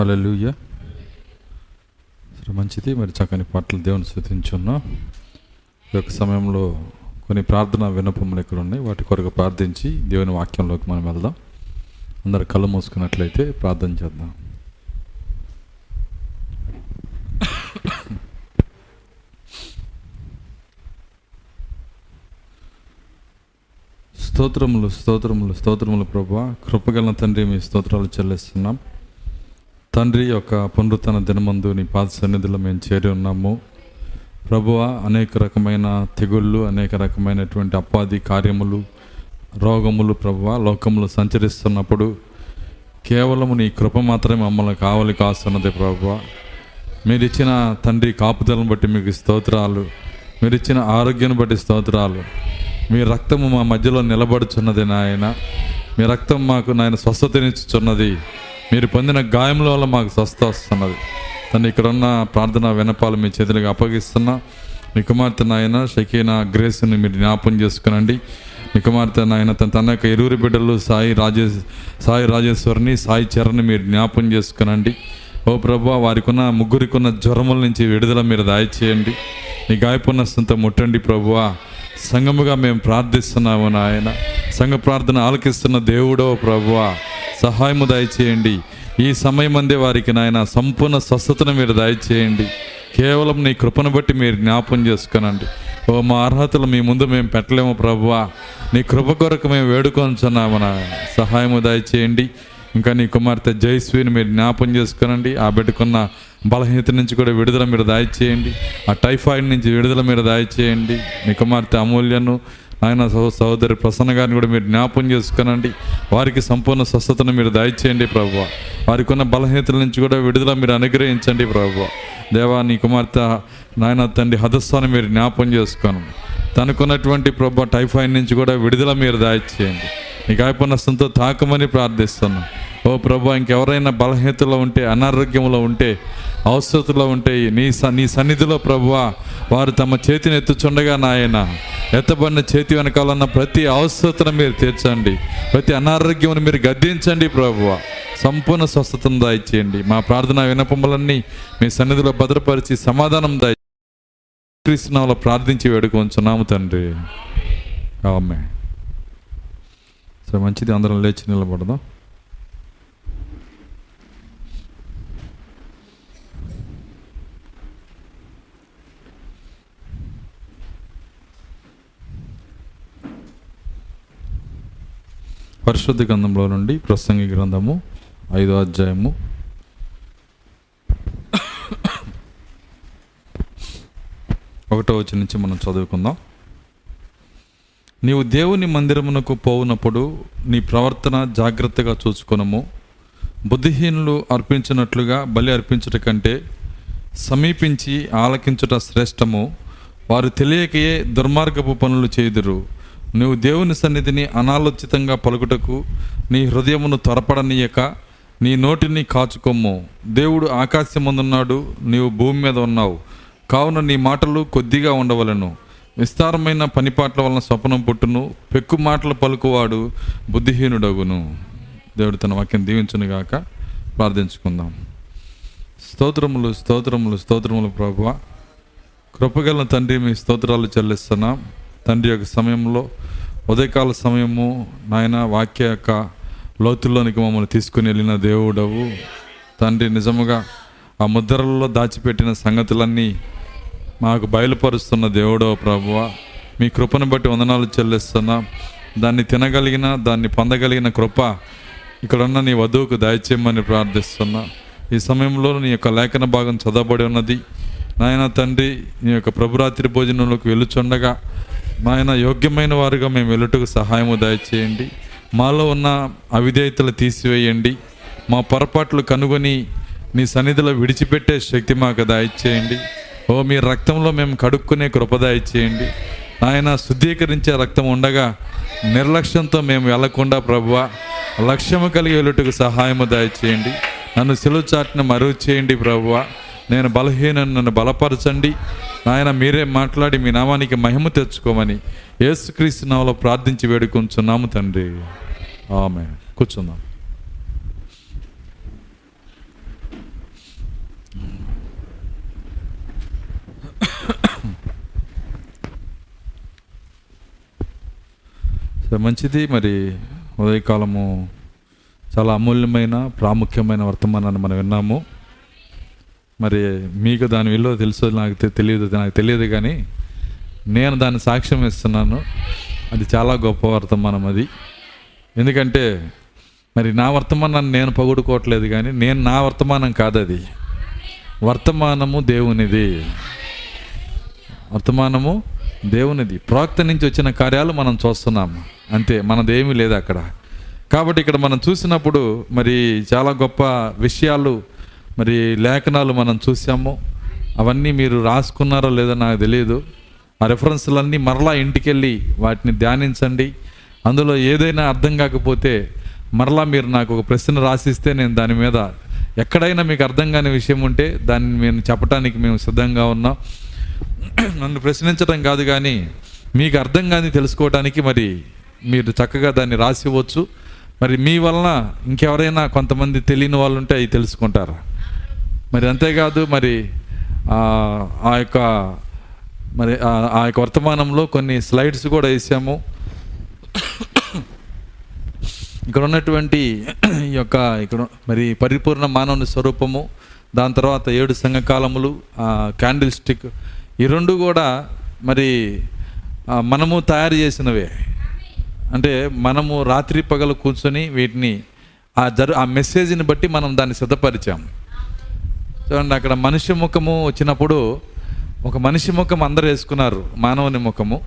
హల్లెలూయ సరే మంచిది. మరి చక్కని పాటలు దేవుని స్థుతించున్నాం. ఈ యొక్క సమయంలో కొన్ని ప్రార్థన వినపములు ఇక్కడ ఉన్నాయి. వాటి కొరకు ప్రార్థించి దేవుని వాక్యంలోకి మనం వెళ్దాం. అందరు కళ్ళు మూసుకున్నట్లయితే ప్రార్థన చేద్దాం. స్తోత్రములు స్తోత్రములు స్తోత్రములు ప్రభా. కృపగల తండ్రి మీ స్తోత్రాలు చెల్లిస్తున్నాం. తండ్రి యొక్క పునరుతన దినమందు నీ పాద సన్నిధిలో మేము చేరి ఉన్నాము. ప్రభువ అనేక రకమైన తెగుళ్ళు అనేక రకమైనటువంటి అపాధి కార్యములు రోగములు ప్రభువ లోకములు సంచరిస్తున్నప్పుడు కేవలం నీ కృప మాత్రమే మమ్మల్ని కావలి కాస్తున్నది ప్రభువ. మీరిచ్చిన తండ్రి కాపుదలను బట్టి మీకు స్తోత్రాలు మీరిచ్చిన ఆరోగ్యాన్ని బట్టి స్తోత్రాలు. మీ రక్తము మా మధ్యలో నిలబడుచున్నది నాయన. మీ రక్తం మాకు నాయన స్వస్థతనిచ్చుచున్నది. మీరు పొందిన గాయముల వల్ల మాకు స్వస్థ వస్తున్నది. తను ఇక్కడ ఉన్న ప్రార్థన వినపాలు మీ చేతులకు అప్పగిస్తున్నా. మీ కుమార్తె నాయన షకీనా గ్రేస్ని మీరు జ్ఞాపం చేసుకునండి. మీ కుమార్తె నాయన తన తన యొక్క ఇరువురి బిడ్డలు సాయి రాజేష్ సాయి రాజేశ్వరిని సాయి చరణ్ని మీరు జ్ఞాపం చేసుకునండి. ఓ ప్రభు వారికున్న ముగ్గురికి ఉన్న జ్వరముల నుంచి విడుదల మీరు దయచేయండి. నీ గాయపున్నస్తంతో ముట్టండి ప్రభువా. సంఘముగా మేము ప్రార్థిస్తున్నాము నాయన. సంఘ ప్రార్థన ఆలకిస్తున్న దేవుడో ప్రభువా సహాయము దయచేయండి. ఈ సమయం అందే వారికి నాయన సంపూర్ణ స్వస్థతను మీరు దయచేయండి. కేవలం నీ కృపను బట్టి మీరు జ్ఞాపం చేసుకునండి. ఓ మా అర్హతలు మీ ముందు మేము పెట్టలేము ప్రభువా. నీ కృప కొరకు మేము వేడుకొంచున్నాము నాయన. సహాయము దయచేయండి. ఇంకా నీ కుమార్తె జయశ్రీని మీరు జ్ఞాపం చేసుకునండి. ఆ బిడ్డకున్న బలహీనత నుంచి కూడా విడుదల మీరు దాయిచేయండి ఆ టైఫాయిడ్ నుంచి విడుదల మీరు దాయిచేయండి మీ కుమార్తె అమూల్యను ఆయన సహోదరి ప్రసన్న గారిని కూడా మీరు జ్ఞాపం చేసుకునండి. వారికి సంపూర్ణ స్వస్థతను మీరు దయచేయండి ప్రభు వారికి ఉన్న బలహీనతల నుంచి కూడా విడుదల మీరు అనుగ్రహించండి ప్రభు దేవా నీ కుమార్తె నాయన తండ్రి హదస్వాన్ని మీరు జ్ఞాపం చేసుకోను. తనకున్నటువంటి ప్రభు టైఫాయిడ్ నుంచి కూడా విడుదల మీరు దాయిచేయండి నీ గాయపనస్తంతో తాకమని ప్రార్థిస్తున్నాను ఓ ప్రభు ఇంకెవరైనా బలహీనతలో ఉంటే అనారోగ్యంలో ఉంటే అవసరతలో ఉంటే నీ స నీ సన్నిధిలో ప్రభువా వారు తమ చేతిని ఎత్తుచుండగా నాయన ఎత్తబడిన చేతి వెనకాలన్న ప్రతి అవసరతను మీరు తీర్చండి. ప్రతి అనారోగ్యమును మీరు గద్దించండి ప్రభువ సంపూర్ణ స్వస్థతను దాయిచేయండి మా ప్రార్థన వినపములన్నీ మీ సన్నిధిలో భద్రపరిచి సమాధానం దాయి క్రీస్తునామలో ప్రార్థించి వేడుకొంచున్నాము తండ్రి. ఆమె సో మంచిది అందరం లేచి నిలబడదాం. పరిశుద్ధ గ్రంథంలో నుండి ప్రసంగి గ్రంథము ఐదో అధ్యాయము. ఒకటో వచ్చి నుంచి మనం చదువుకుందాం. నీవు దేవుని మందిరమునకు పోవునప్పుడు నీ ప్రవర్తన జాగ్రత్తగా చూసుకునము. బుద్ధిహీనులు అర్పించినట్లుగా బలి అర్పించుట కంటే సమీపించి ఆలకించుట శ్రేష్టము. వారు తెలియకయే దుర్మార్గపు పనులు చేయుదురు. నువ్వు దేవుని సన్నిధిని అనాలోచితంగా పలుకుటకు నీ హృదయమును త్వరపడనీయక నీ నోటిని కాచుకొమ్ము. దేవుడు ఆకాశమందున్నాడు నీవు భూమి మీద ఉన్నావు. కావున నీ మాటలు కొద్దిగా ఉండవలను. విస్తారమైన పనిపాట్ల వలన స్వప్నం పుట్టును పెక్కు మాటలు పలుకువాడు బుద్ధిహీనుడగును. దేవుడు తన వాక్యం దీవించునుగాక ప్రార్థించుకుందాం. స్తోత్రములు స్తోత్రములు స్తోత్రములు ప్రభువ. కృపగల తండ్రి మీ స్తోత్రాలు చెల్లిస్తున్నాం. తండ్రి యొక్క సమయంలో ఉదయకాల సమయము నాయన వాక్య యొక్క లోతుల్లోనికి మమ్మల్ని తీసుకుని వెళ్ళిన దేవుడవు. తండ్రి నిజముగా ఆ ముద్రలలో దాచిపెట్టిన సంగతులన్నీ మాకు బయలుపరుస్తున్న దేవుడవ ప్రభువ. మీ కృపను బట్టి వందనాలు చెల్లిస్తున్నా. దాన్ని తినగలిగిన దాన్ని పొందగలిగిన కృప ఇక్కడున్న నీ వధువుకు దయచేయమని ప్రార్థిస్తున్నా. ఈ సమయంలో నీ యొక్క లేఖన భాగం చదవబడి ఉన్నది. నాయన తండ్రి నీ యొక్క ప్రభురాత్రి భోజనంలోకి వెళ్ళుచుండగా నాయన యోగ్యమైన వారుగా మేము వెళ్ళుటకు సహాయము దయచేయండి. మాలో ఉన్న అవిధేయతలు తీసివేయండి. మా పొరపాట్లు కనుగొని నీ సన్నిధిలో విడిచిపెట్టే శక్తి మాకు దయచేయండి. ఓ మీ రక్తంలో మేము కడుక్కునే కృప దయచేయండి. ఆయన శుద్ధీకరించే రక్తం ఉండగా నిర్లక్ష్యంతో మేము వెళ్ళకుండా ప్రభువ లక్ష్యము కలిగి వెళ్ళుటకు సహాయము దయచేయండి. నన్ను సెలవు చాటును మరువు చేయండి ప్రభువ. నేను బలహీన నన్ను బలపరచండి. నాయన మీరే మాట్లాడి మీ నామానికి మహిమ తెచ్చుకోమని యేసుక్రీస్తు నామలో ప్రార్థించి వేడుకొంచున్నాము తండ్రి. ఆమె కూర్చున్నాం మంచిది. మరి ఉదయకాలము చాలా అమూల్యమైన ప్రాముఖ్యమైన వర్తమానాన్ని మనం విన్నాము. మరి మీకు దాని విలువ తెలుసో నాకు తెలియదు నాకు తెలియదు కానీ నేను దాన్ని సాక్ష్యం ఇస్తున్నాను. అది చాలా గొప్ప వర్తమానం అది. ఎందుకంటే మరి నా వర్తమానాన్ని నేను పగుడుకోవట్లేదు కానీ నేను నా వర్తమానం కాదది. వర్తమానము దేవునిది. వర్తమానము దేవునిది. ప్రవక్త నుంచి వచ్చిన కార్యాలు మనం చూస్తున్నాము అంతే మనదేమీ లేదు అక్కడ. కాబట్టి ఇక్కడ మనం చూసినప్పుడు మరి చాలా గొప్ప విషయాలు మరి లేఖనాలు మనం చూసాము అవన్నీ మీరు రాసుకున్నారో లేదో నాకు తెలియదు. ఆ రెఫరెన్స్లన్నీ మరలా ఇంటికెళ్ళి వాటిని ధ్యానించండి. అందులో ఏదైనా అర్థం కాకపోతే మరలా మీరు నాకు ఒక ప్రశ్న రాసిస్తే నేను దాని మీద ఎక్కడైనా మీకు అర్థం కాని విషయం ఉంటే దాన్ని మేము చెప్పడానికి మేము సిద్ధంగా ఉన్నాం. నన్ను ప్రశ్నించడం కాదు కానీ మీకు అర్థం కాని తెలుసుకోవడానికి మరి మీరు చక్కగా దాన్ని రాసివచ్చు. మరి మీ వలన ఇంకెవరైనా కొంతమంది తెలియని వాళ్ళు ఉంటే అవి తెలుసుకుంటారు. మరి అంతేకాదు మరి ఆ యొక్క మరి ఆ- ఆ యొక్క వర్తమానంలో కొన్ని స్లైడ్స్ కూడా వేసాము. ఇక్కడ ఉన్నటువంటి ఈ యొక్క ఇక్కడ మరి పరిపూర్ణ మానవుని స్వరూపము దాని తర్వాత ఏడు సంఘకాలములు క్యాండిల్ స్టిక్ ఈ రెండు కూడా మరి మనము తయారు చేసినవే. అంటే మనము రాత్రి పగలు కూర్చొని వీటిని ఆ జరు ఆ మెసేజ్ని బట్టి మనం దాన్ని సిద్ధపరిచాం చూడండి అక్కడ మనిషి ముఖము వచ్చినప్పుడు ఒక మనిషి ముఖం అందరు వేసుకున్నారు మానవుని ముఖము.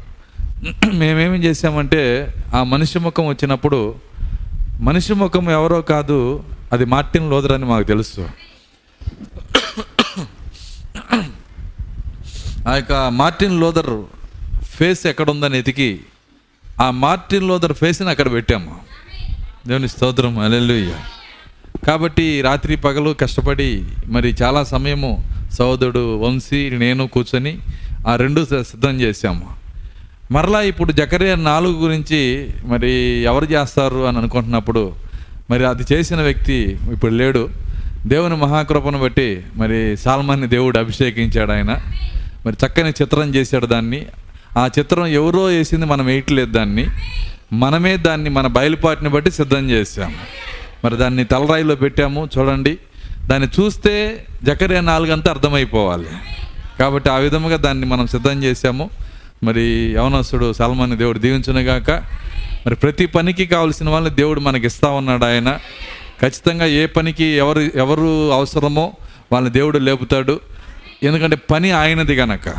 మేమేమి చేసామంటే ఆ మనిషి ముఖం వచ్చినప్పుడు మనిషి ముఖం ఎవరో కాదు అది మార్టిన్ లోదర్ అని మాకు తెలుసు. ఆ యొక్క మార్టిన్ లోదర్ ఫేస్ ఎక్కడుందని ఎతికి ఆ మార్టిన్ లోదర్ ఫేస్ని అక్కడ పెట్టాము. దేవుని స్తోత్రం అలెలుయ్య కాబట్టి రాత్రి పగలు కష్టపడి మరి చాలా సమయము సోదరుడు వంశీ నేను కూర్చొని ఆ రెండు సిద్ధం చేశాము. మరలా ఇప్పుడు జకరియా నాలుగు గురించి మరి ఎవరు చేస్తారు అని అనుకుంటున్నప్పుడు మరి అది చేసిన వ్యక్తి ఇప్పుడు లేడు. దేవుని మహాకృపను బట్టి మరి సాల్మాన్ని దేవుడు అభిషేకించాడు ఆయన. మరి చక్కని చిత్రం చేశాడు దాన్ని. ఆ చిత్రం ఎవరో వేసింది మనం వేయట్లేదు దాన్ని. మనమే దాన్ని మన బయలుపాటిని బట్టి సిద్ధం చేసాము మరి దాన్ని తలరాయిలో పెట్టాము చూడండి. దాన్ని చూస్తే జకరే నాలుగంతా అర్థమైపోవాలి. కాబట్టి ఆ విధముగా దాన్ని మనం సిద్ధం చేశాము. మరి యవనస్తుడు సల్మాన్ దేవుడు దీవించునుగాక. మరి ప్రతి పనికి కావలసిన వాళ్ళని దేవుడు మనకి ఇస్తా ఉన్నాడు ఆయన. ఖచ్చితంగా ఏ పనికి ఎవరు ఎవరు అవసరమో వాళ్ళని దేవుడు లేపుతాడు. ఎందుకంటే పని ఆయనది గనక.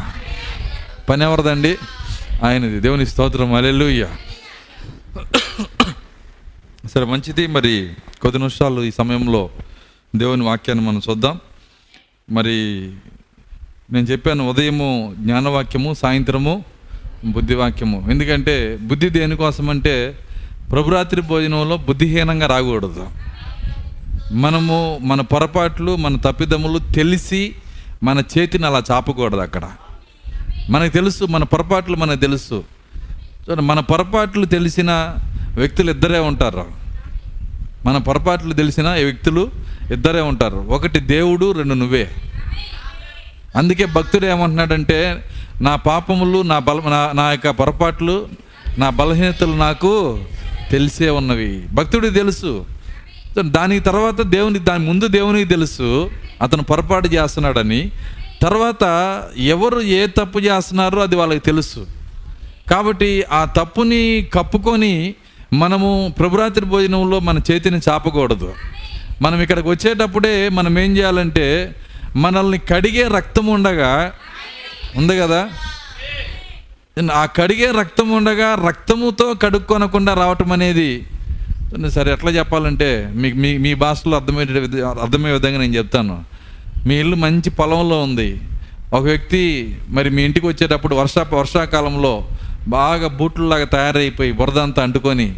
పని ఎవరిదండి? ఆయనది. దేవుని స్తోత్రం. అలెలుయ్య సరే మంచిది. మరి కొద్ది నిమిషాలు ఈ సమయంలో దేవుని వాక్యాన్ని మనం చూద్దాం. మరి నేను చెప్పాను ఉదయము జ్ఞానవాక్యము సాయంత్రము బుద్ధివాక్యము. ఎందుకంటే బుద్ధి దేనికోసం అంటే ప్రభురాత్రి భోజనంలో బుద్ధిహీనంగా రాకూడదు. మనము మన పొరపాట్లు మన తప్పిదములు తెలిసి మన చేతిని అలా చాపకూడదు అక్కడ. మనకు తెలుసు మన పొరపాట్లు మనకు తెలుసు. మన పొరపాట్లు తెలిసిన వ్యక్తులు ఇద్దరే ఉంటారు. మన పొరపాట్లు తెలిసిన వ్యక్తులు ఇద్దరే ఉంటారు. ఒకటి దేవుడు రెండు నువ్వే. అందుకే భక్తుడు ఏమంటున్నాడంటే నా పాపములు నా బల నా నా యొక్క పొరపాట్లు నా బలహీనతలు నాకు తెలిసే ఉన్నవి. భక్తుడికి తెలుసు. దాని తర్వాత దేవుని దాని ముందు దేవునికి తెలుసు. అతను పొరపాటు చేస్తున్నాడని. తర్వాత ఎవరు ఏ తప్పు చేస్తున్నారో అది వాళ్ళకి తెలుసు. కాబట్టి ఆ తప్పుని కప్పుకొని మనము ప్రభురాత్రి భోజనంలో మన చేతిని చాపకూడదు. మనం ఇక్కడికి వచ్చేటప్పుడే మనం ఏం చేయాలంటే మనల్ని కడిగే రక్తం ఉండగా ఉంది కదా? ఆ కడిగే రక్తం ఉండగా రక్తముతో కడుక్కొనకుండా రావటం అనేది సరే ఎట్లా చెప్పాలంటే మీకు మీ మీ భాషలో అర్థమయ్యే అర్థమయ్యే విధంగా నేను చెప్తాను. మీ ఇల్లు మంచి పొలంలో ఉంది. ఒక వ్యక్తి మరి మీ ఇంటికి వచ్చేటప్పుడు వర్షా వర్షాకాలంలో బాగా బూట్లలాగా తయారైపోయి బురద అంతా అంటుకొని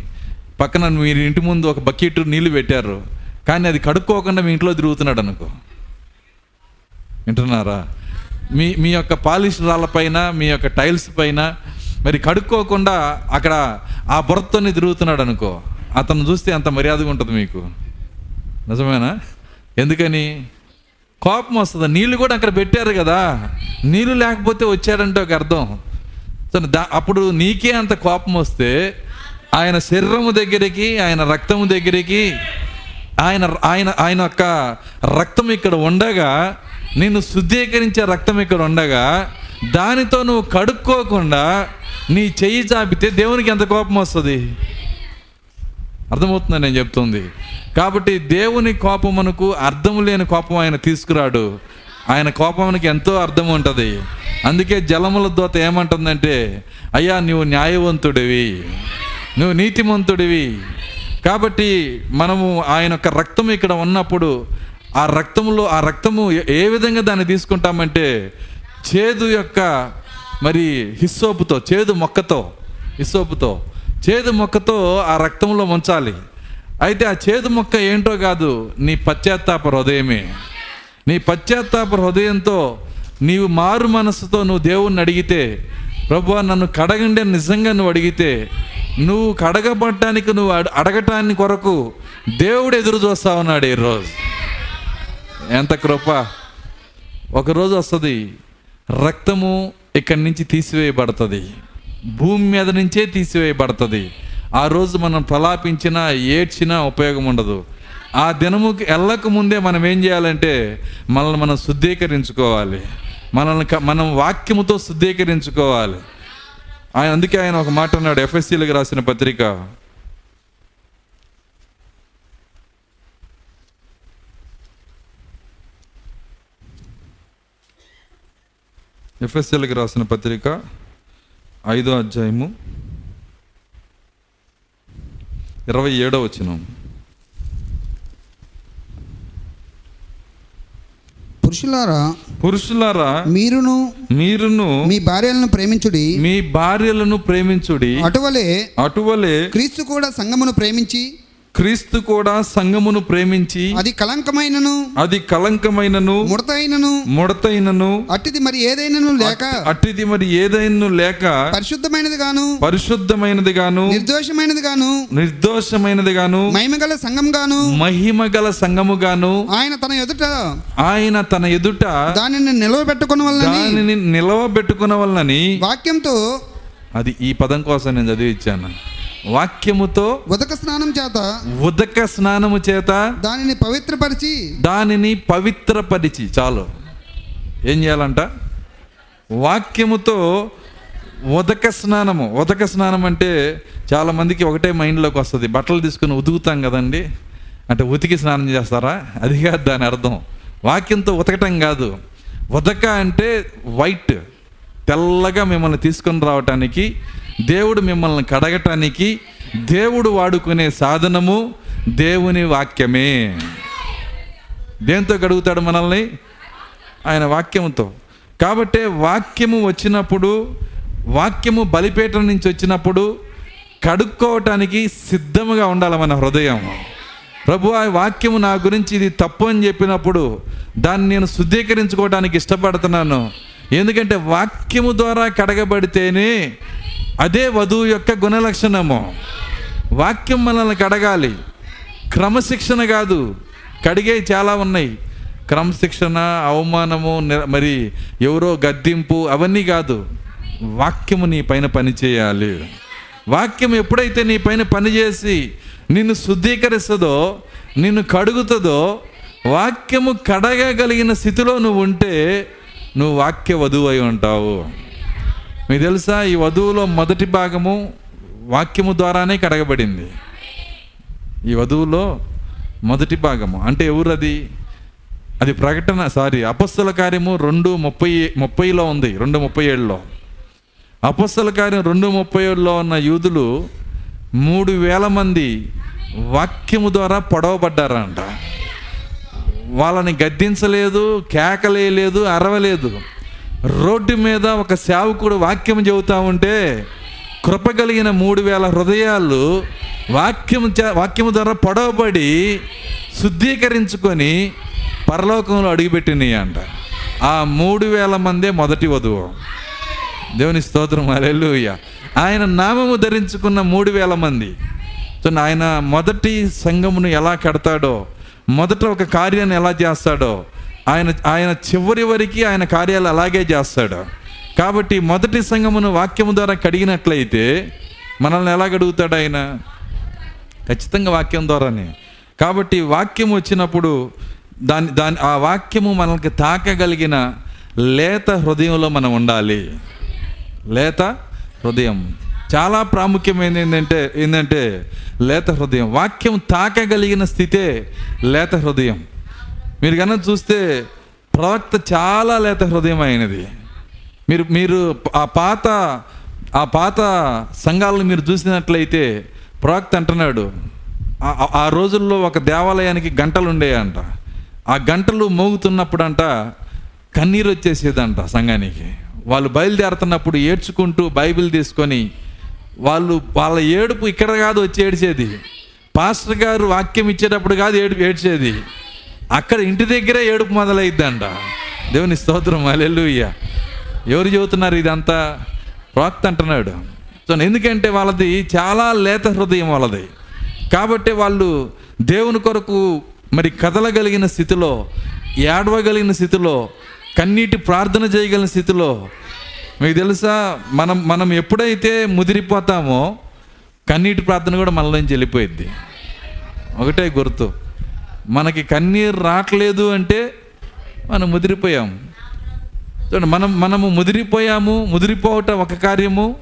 పక్కన మీరు ఇంటి ముందు ఒక బకెట్ నీళ్ళు పెట్టారు. కానీ అది కడుక్కోకుండా మీ ఇంట్లో తిరుగుతున్నాడు అనుకో. వింటున్నారా? మీ మీ యొక్క పాలిష్ రాళ్ళపైన మీ యొక్క టైల్స్ పైన మరి కడుక్కోకుండా అక్కడ ఆ బురతతోనే తిరుగుతున్నాడు అనుకో. అతను చూస్తే అంత మర్యాదగా ఉంటుంది మీకు. నిజమేనా? ఎందుకని? కోపం వస్తుంది. నీళ్ళు కూడా అక్కడ పెట్టారు కదా. నీళ్ళు లేకపోతే వచ్చాడంటే ఒక అర్థం. అప్పుడు నీకే అంత కోపం వస్తే ఆయన శరీరము దగ్గరికి ఆయన రక్తము దగ్గరికి ఆయన ఆయన ఆయన యొక్క రక్తం ఇక్కడ ఉండగా నిన్ను శుద్ధీకరించే రక్తం ఇక్కడ ఉండగా దానితో నువ్వు కడుక్కోకుండా నీ చెయ్యి చాపితే దేవునికి ఎంత కోపం వస్తుంది? అర్థమవుతుందని నేను చెప్తుంది. కాబట్టి దేవుని కోపం మనకు అర్థం లేని కోపం ఆయన తీసుకురాడు. ఆయన కోపానికి ఎంతో అర్థం ఉంటుంది. అందుకే జలముల దోత ఏమంటుందంటే అయ్యా నువ్వు న్యాయవంతుడివి. నువ్వు నీతిమంతుడివి. కాబట్టి మనము ఆయన యొక్క రక్తం ఇక్కడ ఉన్నప్పుడు ఆ రక్తంలో ఆ రక్తము ఏ- ఏ విధంగా దాన్ని తీసుకుంటామంటే చేదు యొక్క మరి హిస్సోపుతో చేదు మొక్కతో హిస్సోపుతో చేదు మొక్కతో ఆ రక్తంలో ముంచాలి. అయితే ఆ చేదు మొక్క ఏంటో కాదు నీ పశ్చాత్తాప హృదయమే. నీ పశ్చాత్తాప హృదయంతో నీవు మారు మనసుతో నువ్వు దేవుణ్ణి అడిగితే ప్రభు నన్ను కడగండి అని నిజంగా నువ్వు అడిగితే నువ్వు కడగబడ్డానికి నువ్వు అడ- అడగటానికి కొరకు దేవుడు ఎదురు చూస్తా ఉన్నాడు ఈరోజు. ఎంత కృప. ఒకరోజు వస్తుంది రక్తము ఇక్కడి నుంచి తీసివేయబడుతుంది భూమి మీద నుంచే తీసివేయబడుతుంది. ఆ రోజు మనం ప్రలాపించినా ఏడ్చినా ఉపయోగం ఉండదు. ఆ దినముకి వెళ్ళక ముందే మనం ఏం చేయాలంటే మనల్ని మనం శుద్ధీకరించుకోవాలి. మనల్ని మనం వాక్యముతో శుద్ధీకరించుకోవాలి. ఆయన అందుకే ఆయన ఒక మాట అన్నాడు ఎఫ్ఎస్సీలకు రాసిన పత్రిక. ఎఫ్ఎస్ఎల్కి రాసిన పత్రిక ఐదో అధ్యాయము ఇరవై ఏడో వచ్చినాము పురుషులారా పురుషులారా మీరును మీరును మీ భార్యలను ప్రేమించుడి మీ భార్యలను ప్రేమించుడి అటువలే అటువలే క్రీస్తు కూడా సంఘమును ప్రేమించి క్రీస్తు కూడా సంఘమును ప్రేమించి అది కలంకమైనను అది కలంకమైనను ముడతైనను ముడతైనను అట్టిది మరి ఏదైనను లేక అట్టిది మరి ఏదైనా లేక పరిశుద్ధమైనది గాను పరిశుద్ధమైనది గాను నిర్దోషమైనది గాను నిర్దోషమైనది గాను మహిమగల సంఘం గాను మహిమ గల సంఘముగాను ఆయన తన ఎదుట ఆయన తన ఎదుట దానిని నిలవబెట్టుకున్న వలనని దానిని నిలవబెట్టుకున్న వలనని వాక్యంతో అది ఈ పదం కోసం నేను చదివి ఇచ్చాను వాక్యముతో ఉదక స్నానం చేత ఉదక స్నానము చేత దానిని పవిత్రపరిచి దానిని పవిత్రపరిచి. చాలు. ఏం చేయాలంట? వాక్యముతో ఉదక స్నానము. ఉదక స్నానం అంటే చాలా మందికి ఒకటే మైండ్లోకి వస్తుంది. బట్టలు తీసుకుని ఉతుకుతాం కదండి. అంటే ఉతికి స్నానం చేస్తారా? అది కాదు దాని అర్థం. వాక్యంతో ఉతకటం కాదు. ఉదక అంటే వైట్. తెల్లగా మిమ్మల్ని తీసుకొని రావటానికి దేవుడు మిమ్మల్ని కడగటానికి దేవుడు వాడుకునే సాధనము దేవుని వాక్యమే. దేంతో కడుగుతాడు మనల్ని? ఆయన వాక్యముతో. కాబట్టే వాక్యము వచ్చినప్పుడు వాక్యము బలిపేట నుంచి వచ్చినప్పుడు కడుక్కోవటానికి సిద్ధముగా ఉండాలి మన హృదయం. ప్రభు ఆ వాక్యము నా గురించి ఇది తప్పు అని చెప్పినప్పుడు దాన్ని నేను శుద్ధీకరించుకోవడానికి ఇష్టపడుతున్నాను. ఎందుకంటే వాక్యము ద్వారా కడగబడితేనే అదే వధువు యొక్క గుణలక్షణము. వాక్యం మనల్ని కడగాలి. క్రమశిక్షణ కాదు. కడిగే చాలా ఉన్నాయి. క్రమశిక్షణ అవమానము మరి ఎవరో గద్దింపు అవన్నీ కాదు. వాక్యము నీ పైన పని చేయాలి. వాక్యం ఎప్పుడైతే నీ పైన పనిచేసి నిన్ను శుద్ధీకరిస్తుందో నిన్ను కడుగుతుందో వాక్యము కడగగలిగిన స్థితిలో నువ్వు ఉంటే నువ్వు వాక్య వధువు అయి ఉంటావు. మీకు తెలుసా ఈ వధువులో మొదటి భాగము వాక్యము ద్వారానే కడగబడింది. ఈ వధువులో మొదటి భాగము అంటే ఎవరు అది అది ప్రకటన సారీ అపస్సుల కార్యము రెండు ముప్పై ముప్పైలో ఉంది రెండు ముప్పై ఏడులో. అపస్సుల కార్యం రెండు ముప్పై ఏడులో ఉన్న యూదులు మూడు వేల మంది వాక్యము ద్వారా పొడవబడ్డారంట. వాళ్ళని గద్దించలేదు కేకలేయలేదు అరవలేదు. రోడ్డు మీద ఒక సేవకుడు వాక్యం చెబుతా ఉంటే కృప కలిగిన మూడు వేల హృదయాలు వాక్యం చే వాక్యము ద్వారా పొడవబడి శుద్ధీకరించుకొని పరలోకంలో అడుగుపెట్టినాయి అంట. ఆ మూడు వేల మందే మొదటి వధువు. దేవుని స్తోత్రం అలెలుయ్య ఆయన నామము ధరించుకున్న మూడు వేల మంది. సో ఆయన మొదటి సంఘమును ఎలా కడతాడో మొదట ఒక కార్యాన్ని ఎలా చేస్తాడో ఆయన ఆయన చివరి వరకు ఆయన కార్యాలు అలాగే చేస్తాడు. కాబట్టి మొదటి సంఘమును వాక్యము ద్వారా కడిగినట్లయితే మనల్ని ఎలా అడుగుతాడు ఆయన? ఖచ్చితంగా వాక్యం ద్వారానే. కాబట్టి వాక్యం వచ్చినప్పుడు దాని దాని ఆ వాక్యము మనకి తాకగలిగిన లేత హృదయంలో మనం ఉండాలి. లేత హృదయం. చాలా ప్రాముఖ్యమైనది ఏంటంటే ఏంటంటే లేత హృదయం. వాక్యం తాకగలిగిన స్థితే లేత హృదయం. మీరు కనుక చూస్తే ప్రవక్త చాలా లేత హృదయం అయినది మీరు మీరు ఆ పాత ఆ పాత సంఘాలను మీరు చూసినట్లయితే ప్రవక్త అంటున్నాడు ఆ- ఆ రోజుల్లో ఒక దేవాలయానికి గంటలు ఉండేయంట. ఆ గంటలు మోగుతున్నప్పుడంట కన్నీరు వచ్చేసేదంట సంఘానికి. వాళ్ళు బయలుదేరుతున్నప్పుడు ఏడ్చుకుంటూ బైబిల్ తీసుకొని వాళ్ళు వాళ్ళ ఏడుపు ఇక్కడ కాదు వచ్చి ఏడ్చేది. పాస్టర్ గారు వాక్యం ఇచ్చేటప్పుడు కాదు ఏడు ఏడ్చేది. అక్కడ ఇంటి దగ్గరే ఏడుపు మొదలైద్దంట. దేవుని స్తోత్రం అలెలుయ్య ఎవరు చెబుతున్నారు ఇదంతా? ప్రాక్త అంటున్నాడు. సో ఎందుకంటే వాళ్ళది చాలా లేత హృదయం వాళ్ళది. కాబట్టి వాళ్ళు దేవుని కొరకు మరి కదలగలిగిన స్థితిలో ఏడవగలిగిన స్థితిలో కన్నీటి ప్రార్థన చేయగలిగిన స్థితిలో మీకు తెలుసా? మనం మనం ఎప్పుడైతే ముదిరిపోతామో కన్నీటి ప్రార్థన కూడా మనలోంచి వెళ్ళిపోయిద్ది. ఒకటే గుర్తు. మనకి కన్నీరు రావట్లేదు అంటే మనం ముదిరిపోయాం. చూడండి మనం మనము ముదిరిపోయాము ముదిరిపోవటం ఒక కార్యము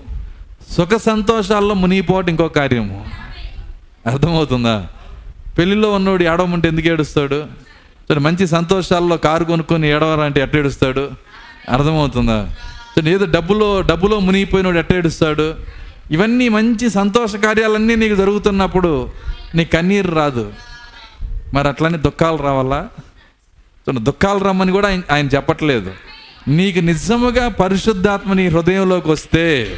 సుఖ సంతోషాల్లో మునిగిపోవటం ఇంకో కార్యము. అర్థమవుతుందా? పెళ్ళిలో ఉన్నోడు ఏడవమంటే ఎందుకు ఏడుస్తాడు? చూడండి మంచి సంతోషాల్లో కారు కొనుక్కొని ఏడవరంటే ఎట్ట ఏడుస్తాడు? అర్థమవుతుందా? చూడండి ఏదో డబ్బులో డబ్బులో మునిగిపోయినోడు ఎట్ట ఏడుస్తాడు? ఇవన్నీ మంచి సంతోష కార్యాలన్నీ నీకు జరుగుతున్నప్పుడు నీ కన్నీరు రాదు. మరి అట్లనే దుఃఖాలు రావాలా? దుఃఖాలు రమ్మని కూడా ఆయన ఆయన చెప్పట్లేదు. నీకు నిజముగా పరిశుద్ధాత్మ నీ హృదయంలోకి వస్తే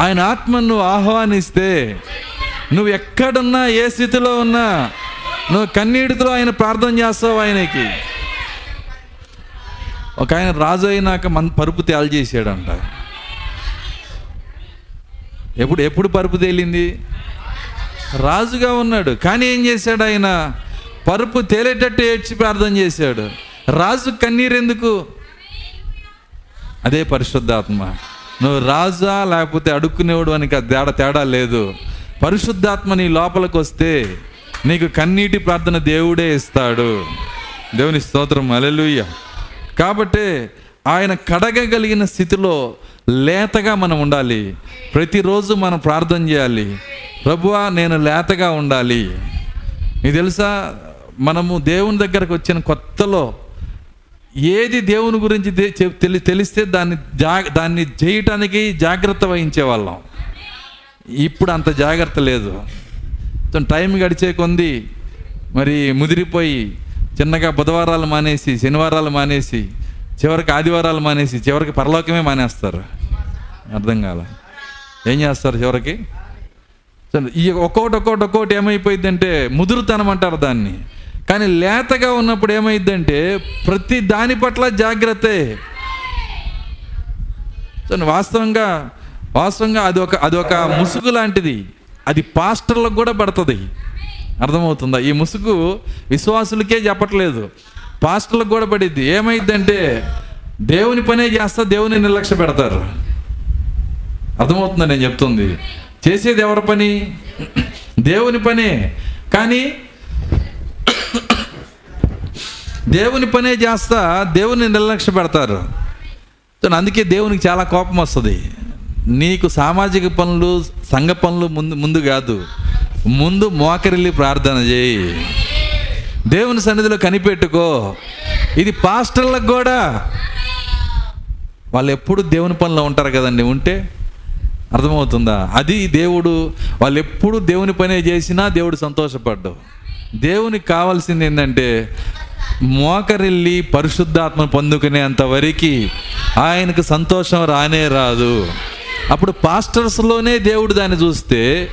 ఆయన ఆత్మను ఆహ్వానిస్తే నువ్వు ఎక్కడున్నా ఏ స్థితిలో ఉన్నా నువ్వు కన్నీటితో ఆయన ప్రార్థన చేస్తావు ఆయనకి. ఒక ఆయన రాజు అయినాక మన పరుపు తేలు చేసాడంట ఎప్పుడు ఎప్పుడు పరుపు తేలింది? రాజుగా ఉన్నాడు. కానీ ఏం చేశాడు ఆయన? పరుపు తేలేటట్టు ఏడ్చి ప్రార్థన చేశాడు. రాజు కన్నీరెందుకు? అదే పరిశుద్ధాత్మ. నువ్వు రాజా లేకపోతే అడుక్కునేవాడు అని తేడా తేడా లేదు. పరిశుద్ధాత్మ నీ లోపలికి వస్తే నీకు కన్నీటి ప్రార్థన దేవుడే ఇస్తాడు. దేవుని స్తోత్రం అలెలుయ్య కాబట్టి ఆయన కడగగలిగిన స్థితిలో లేతగా మనం ఉండాలి. ప్రతిరోజు మనం ప్రార్థన చేయాలి. ప్రభువా నేను లేతగా ఉండాలి. మీకు తెలుసా? మనము దేవుని దగ్గరకు వచ్చిన కొత్తలో ఏది దేవుని గురించి తెలి తెలిస్తే దాన్ని జా దాన్ని చేయటానికి జాగ్రత్త వహించే వాళ్ళం ఇప్పుడు అంత జాగ్రత్త లేదు. కొంచెం టైం గడిచే కొంది మరి ముదిరిపోయి చిన్నగా బుధవారాలు మానేసి శనివారాలు మానేసి చివరికి ఆదివారాలు మానేసి చివరికి పరలోకమే మానేస్తారు. అర్థం కాల. ఏం చేస్తారు చివరికి? ఈ ఒక్కొక్కటి ఒక్కొక్కటి ఒక్కోటి ఏమైపోయిందంటే ముదురుతనం అంటారు దాన్ని. కానీ లేతగా ఉన్నప్పుడు ఏమైందంటే ప్రతి దాని పట్ల జాగ్రత్తే. వాస్తవంగా వాస్తవంగా అది ఒక అది ఒక ముసుగు లాంటిది. అది పాస్టర్లకు కూడా పడుతుంది. అర్థమవుతుందా? ఈ ముసుగు విశ్వాసులకే చెప్పట్లేదు. పాస్టర్లకు కూడా పడిద్ది. ఏమైందంటే దేవుని పనే చేస్తా దేవుని నిర్లక్ష్య పెడతారు. అర్థమవుతుందా నేను చెప్తుంది? చేసేది ఎవరి పని? దేవుని పనే. కానీ దేవుని పనే చేస్తా దేవుని నిర్లక్ష్య పెడతారు. అందుకే దేవునికి చాలా కోపం వస్తుంది. నీకు సామాజిక పనులు సంఘ పనులు ముందు ముందు కాదు. ముందు మోకరిల్లి ప్రార్థన చేయి. దేవుని సన్నిధిలో కనిపెట్టుకో. ఇది పాస్టర్లకు కూడా. వాళ్ళు ఎప్పుడు దేవుని పనిలో ఉంటారు కదండి ఉంటే అర్థమవుతుందా? అది దేవుడు వాళ్ళు ఎప్పుడు దేవుని పనే చేసినా దేవుడు సంతోషపడ్డావు దేవునికి కావాల్సింది ఏంటంటే మోకరిల్లి పరిశుద్ధాత్మ పొందుకునేంత వరకు ఆయనకు సంతోషం రానే రాదు. అప్పుడు పాస్టర్స్లోనే దేవుడు దాన్ని చూస్తే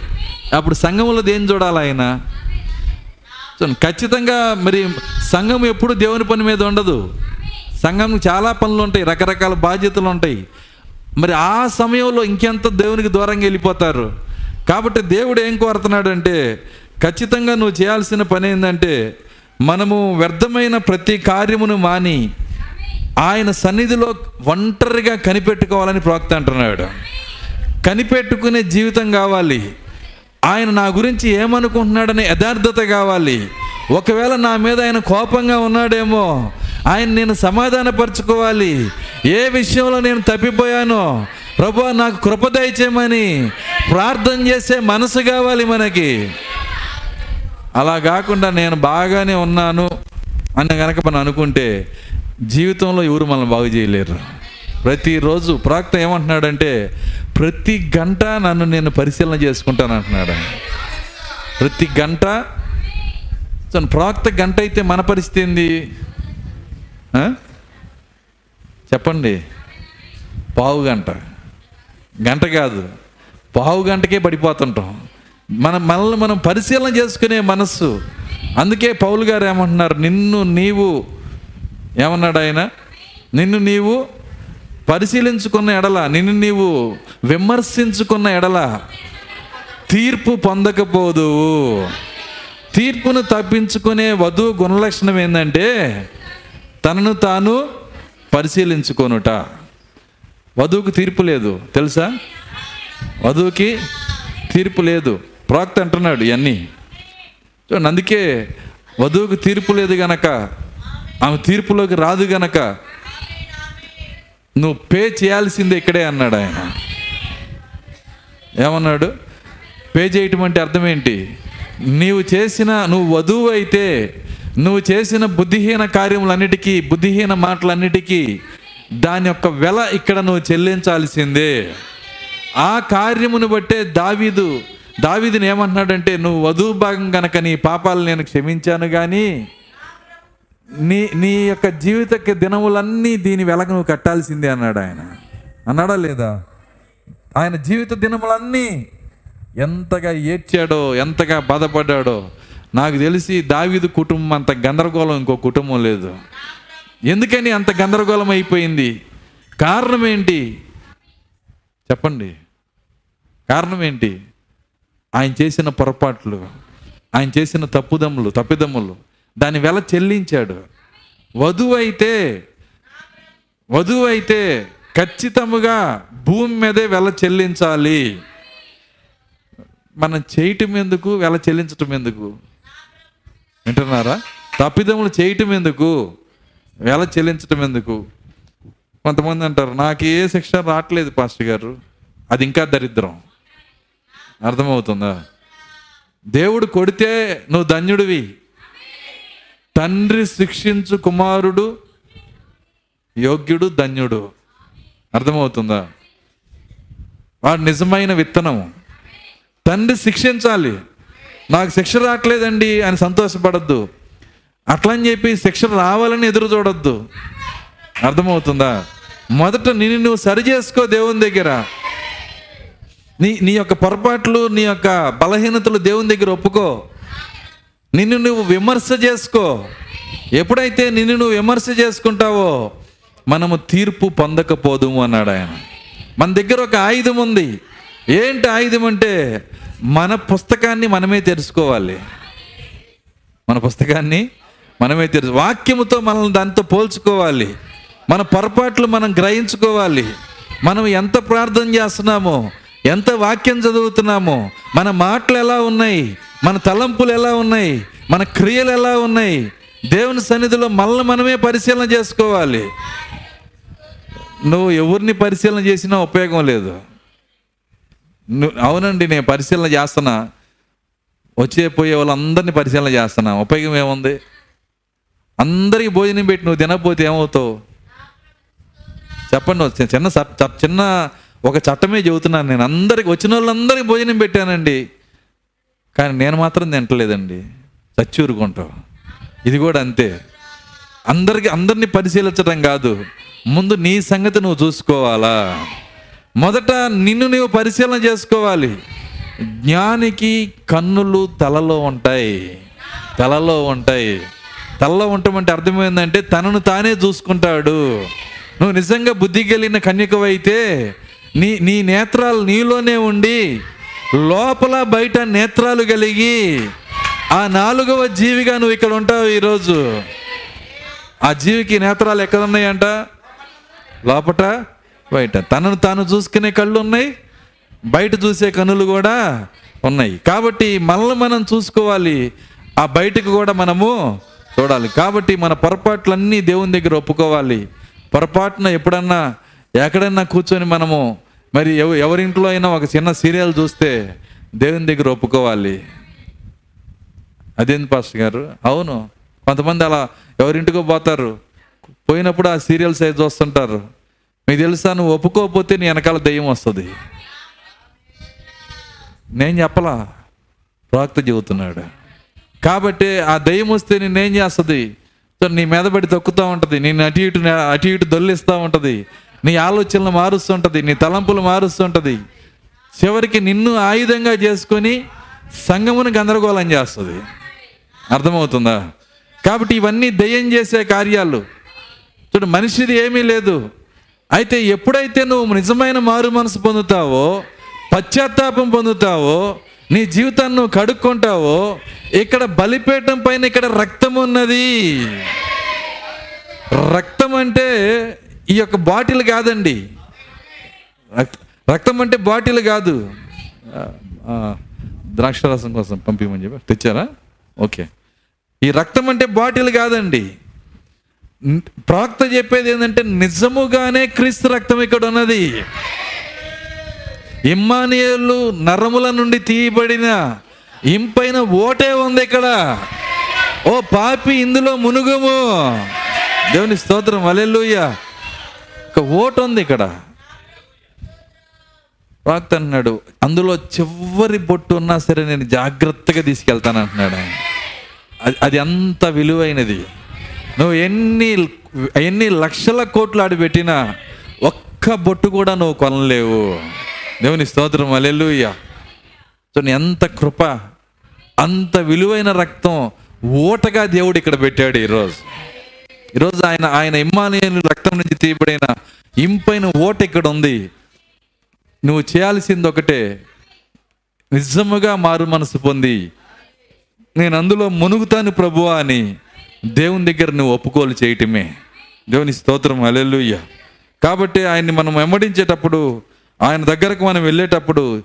అప్పుడు సంఘంలో దేని చూడాలి ఆయన? ఖచ్చితంగా మరి సంఘం ఎప్పుడు దేవుని పని మీద ఉండదు. సంఘం చాలా పనులు ఉంటాయి రకరకాల బాధ్యతలు ఉంటాయి. మరి ఆ సమయంలో ఇంకెంత దేవునికి దూరంగా వెళ్ళిపోతారు? కాబట్టి దేవుడు ఏం కోరుతున్నాడంటే ఖచ్చితంగా నువ్వు చేయాల్సిన పని ఏంటంటే మనము వ్యర్థమైన ప్రతి కార్యమును మాని ఆయన సన్నిధిలో ఒంటరిగా కనిపెట్టుకోవాలని ప్రవక్త అంటున్నాడు. కనిపెట్టుకునే జీవితం కావాలి. ఆయన నా గురించి ఏమనుకుంటున్నాడనే యథార్థత కావాలి. ఒకవేళ నా మీద ఆయన కోపంగా ఉన్నాడేమో ఆయన నేను సమాధానపరచుకోవాలి. ఏ విషయంలో నేను తప్పిపోయానో ప్రభు నాకు కృప దయచేయమని ప్రార్థన చేసే మనసు కావాలి మనకి. అలా కాకుండా నేను బాగానే ఉన్నాను అని కనుక మనం అనుకుంటే జీవితంలో ఎవరు మనల్ని బాగు చేయలేరు. ప్రతిరోజు ప్రాక్త ఏమంటున్నాడంటే ప్రతి గంట నన్ను నేను పరిశీలన చేసుకుంటాను అంటున్నాడు. ప్రతి గంట ప్రాక్త గంట అయితే మన పరిస్థితి ఏంది? చెప్పండి. పావు గంట. గంట కాదు. పావు గంటకే పడిపోతుంటాం. మనం మనల్ని మనం పరిశీలన చేసుకునే మనస్సు. అందుకే పౌలు గారు ఏమంటున్నారు? నిన్ను నీవు ఏమన్నాడు ఆయన? నిన్ను నీవు పరిశీలించుకున్న ఎడల నిన్ను నీవు విమర్శించుకున్న ఎడల తీర్పు పొందకపోదు. తీర్పును తప్పించుకునే వధువు గుణలక్షణం ఏంటంటే తనను తాను పరిశీలించుకొనుట. వధువుకు తీర్పు లేదు తెలుసా? వధువుకి తీర్పు లేదు. ప్రాక్త అంటున్నాడు ఇవన్నీ చూడండి అందుకే వధువుకు తీర్పు లేదు గనక ఆమె తీర్పులోకి రాదు గనక నువ్వు పే చేయాల్సిందే ఇక్కడే అన్నాడు ఆయన. ఏమన్నాడు? పే చేయటం అంటే అర్థం ఏంటి? నీవు చేసిన నువ్వు వధువు అయితే నువ్వు చేసిన బుద్ధిహీన కార్యములన్నిటికీ బుద్ధిహీన మాటలన్నిటికీ దాని యొక్క వెల ఇక్కడ నువ్వు చెల్లించాల్సిందే. ఆ కార్యమును బట్టే దావీదు దావీదుని ఏమంటున్నాడంటే నువ్వు వధువు భాగం కనుక నీ పాపాలు నేను క్షమించాను కానీ నీ నీ యొక్క జీవిత దినములన్నీ దీని వెలగ నువ్వు కట్టాల్సిందే అన్నాడు ఆయన. అన్నాడా లేదా? ఆయన జీవిత దినములన్నీ ఎంతగా ఏడ్చాడో ఎంతగా బాధపడ్డాడో నాకు తెలిసి దావీదు కుటుంబం అంత గందరగోళం ఇంకో కుటుంబం లేదు. ఎందుకని అంత గందరగోళం అయిపోయింది? కారణం ఏంటి? చెప్పండి. కారణం ఏంటి? ఆయన చేసిన పొరపాట్లు ఆయన చేసిన తప్పుదమ్ములు తప్పిదమ్ములు. దాని వెల చెల్లించాడు. వధువు అయితే వధువు అయితే ఖచ్చితముగా భూమి మీదే వెల చెల్లించాలి. మనం చేయటం ఎందుకు వెల చెల్లించటం ఎందుకు? వింటున్నారా? తప్పిదములు చేయటం ఎందుకు వెల చెల్లించటం ఎందుకు? కొంతమంది అంటారు నాకు ఏ శిక్ష రావట్లేదు పాస్టర్ గారు. అది ఇంకా దరిద్రం. అర్థమవుతుందా? దేవుడు కొడితే నువ్వు ధన్యుడివి. తండ్రి శిక్షించు కుమారుడు యోగ్యుడు ధన్యుడు. అర్థమవుతుందా? వాడు నిజమైన విత్తనం తండ్రి శిక్షించాలి. నాకు శిక్ష రావట్లేదండి అని సంతోషపడద్దు. అట్లని చెప్పి శిక్ష రావాలని ఎదురు చూడొద్దు. అర్థమవుతుందా? మొదట నిన్ను నువ్వు సరి చేసుకో దేవుని దగ్గర. నీ నీ యొక్క పొరపాట్లు నీ యొక్క బలహీనతలు దేవుని దగ్గర ఒప్పుకో. నిన్ను నువ్వు విమర్శ చేసుకో. ఎప్పుడైతే నిన్ను నువ్వు విమర్శ చేసుకుంటావో మనము తీర్పు పొందకపోదుము అన్నాడు ఆయన. మన దగ్గర ఒక ఆయుధం ఉంది. ఏంటి ఆయుధం అంటే మన పుస్తకాన్ని మనమే తెలుసుకోవాలి మన పుస్తకాన్ని మనమే తెలుసు వాక్యముతో మనల్ని దాంతో పోల్చుకోవాలి. మన పొరపాట్లు మనం గ్రహించుకోవాలి. మనం ఎంత ప్రార్థన చేస్తున్నామో ఎంత వాక్యం చదువుతున్నామో మన మాటలు ఎలా ఉన్నాయి మన తలంపులు ఎలా ఉన్నాయి మన క్రియలు ఎలా ఉన్నాయి దేవుని సన్నిధిలో మనల్ని మనమే పరిశీలన చేసుకోవాలి. నువ్వు ఎవరిని పరిశీలన చేసినా ఉపయోగం లేదు. అవునండి నేను పరిశీలన చేస్తున్నా. వచ్చే పోయే వాళ్ళందరినీ పరిశీలన చేస్తున్నా. ఉపయోగం ఏముంది? అందరికి భోజనం పెట్టి నువ్వు తినకపోతే ఏమవుతావు? చెప్పండి చిన్న చ- చిన్న ఒక చట్టమే చెబుతున్నాను నేను. అందరికి వచ్చిన వాళ్ళందరికీ భోజనం పెట్టానండి. కానీ నేను మాత్రం తింటలేదండి. చచ్చూరుకుంటాం. ఇది కూడా అంతే. అందరికి అందరినీ పరిశీలించడం కాదు. ముందు నీ సంగతి నువ్వు చూసుకోవాలా. మొదట నిన్ను నువ్వు పరిశీలన చేసుకోవాలి. జ్ఞానికి కన్నులు తలలో ఉంటాయి. తలలో ఉంటాయి. తలలో ఉండటం అర్థమైందంటే తనను తానే చూసుకుంటాడు. నువ్వు నిజంగా బుద్ధి కలిగిన కన్యకవైతే నీ నీ నేత్రాలు నీలోనే ఉండి లోపల బయట నేత్రాలు కలిగి ఆ నాలుగవ జీవిగా నువ్వు ఇక్కడ ఉంటావు ఈరోజు. ఆ జీవికి నేత్రాలు ఎక్కడ ఉన్నాయంట లోపట బయట. తనను తాను చూసుకునే కళ్ళు ఉన్నాయి బయట చూసే కనులు కూడా ఉన్నాయి. కాబట్టి మనల్ని మనం చూసుకోవాలి ఆ బయటకు కూడా మనము చూడాలి. కాబట్టి మన పొరపాట్లన్నీ దేవుని దగ్గర ఒప్పుకోవాలి. పొరపాటున ఎప్పుడన్నా ఎక్కడైనా కూర్చొని మనము మరి ఎవ ఎవరింట్లో అయినా ఒక చిన్న సీరియల్ చూస్తే దేవుని దగ్గర ఒప్పుకోవాలి. అదేంది పాస్టర్ గారు? అవును. కొంతమంది అలా ఎవరింటికో పోతారు. పోయినప్పుడు ఆ సీరియల్స్ అయితే చూస్తుంటారు. మీకు తెలుసా? నువ్వు ఒప్పుకోకపోతే నీ వెనకాల దెయ్యం వస్తుంది. నేను చెప్పలా? ప్రవక్త చెబుతున్నాడు. కాబట్టి ఆ దయ్యం వస్తే నిన్నేం చేస్తుంది? సో నీ మీద పడి తొక్కుతూ ఉంటుంది. నేను అటు ఇటు అటు ఇటు దొల్లిస్తూ ఉంటుంది. నీ ఆలోచనలు మారుస్తుంటుంది నీ తలంపులు మారుస్తుంటుంది. చివరికి నిన్ను ఆయుధంగా చేసుకొని సంగమును గందరగోళం చేస్తుంది. అర్థమవుతుందా? కాబట్టి ఇవన్నీ దయ్యం చేసే కార్యాలు. చూడు మనిషిది ఏమీ లేదు. అయితే ఎప్పుడైతే నువ్వు నిజమైన మారు మనసు పొందుతావో పశ్చాత్తాపం పొందుతావో నీ జీవితాన్ని నువ్వు కడుక్కుంటావో ఇక్కడ బలిపేటం పైన ఇక్కడ రక్తం ఉన్నది రక్తం అంటే ఈ యొక్క బాటిల్ కాదండి. రక్తం అంటే బాటిల్ కాదు. ద్రాక్షరసం కోసం పంపించమని చెప్పి తెచ్చారా? ఓకే. ఈ రక్తం అంటే బాటిల్ కాదండి. న్- ప్రవక్త చెప్పేది ఏంటంటే నిజముగానే క్రీస్తు రక్తం ఇక్కడ ఉన్నది. ఇమ్మానియలు నరముల నుండి తీయబడిన ఇంపైన ఓటే ఉంది ఇక్కడ. ఓ పాపి ఇందులో మునుగుము. దేవుని స్తోత్రం. అలెల్లుయ్యా ఒక ఓటు ఉంది ఇక్కడ. ప్రవక్త అన్నాడు అందులో చివరి బొట్టు ఉన్నా సరే నేను జాగ్రత్తగా తీసుకెళ్తాను అంటున్నాడు ఆయన. అది అది అంత విలువైనది. నువ్వు ఎన్ని ఎన్ని లక్షల కోట్లు ఆడిపెట్టినా ఒక్క బొట్టు కూడా నువ్వు కొనలేవు. దేవుని స్తోత్రం అలెలుయ్య చూడండి ఎంత కృప అంత విలువైన రక్తం ఓటగా దేవుడు ఇక్కడ పెట్టాడు ఈరోజు. ఈరోజు ఆయన ఆయన ఇమ్మానియలు రక్తం నుంచి తీయబడిన ఇంపైన ఓట ఇక్కడ ఉంది నువ్వు చేయాల్సింది ఒకటే నిజముగా మారు మనసు పొంది. నేను అందులో మునుగుతాను ప్రభువా అని దేవుని దగ్గర నువ్వు ఒప్పుకోలు చేయటమే. దేవుని స్తోత్రం అలెలుయ్య కాబట్టి ఆయన్ని మనం వెంబడించేటప్పుడు ఆయన దగ్గరకు మనం వెళ్ళేటప్పుడు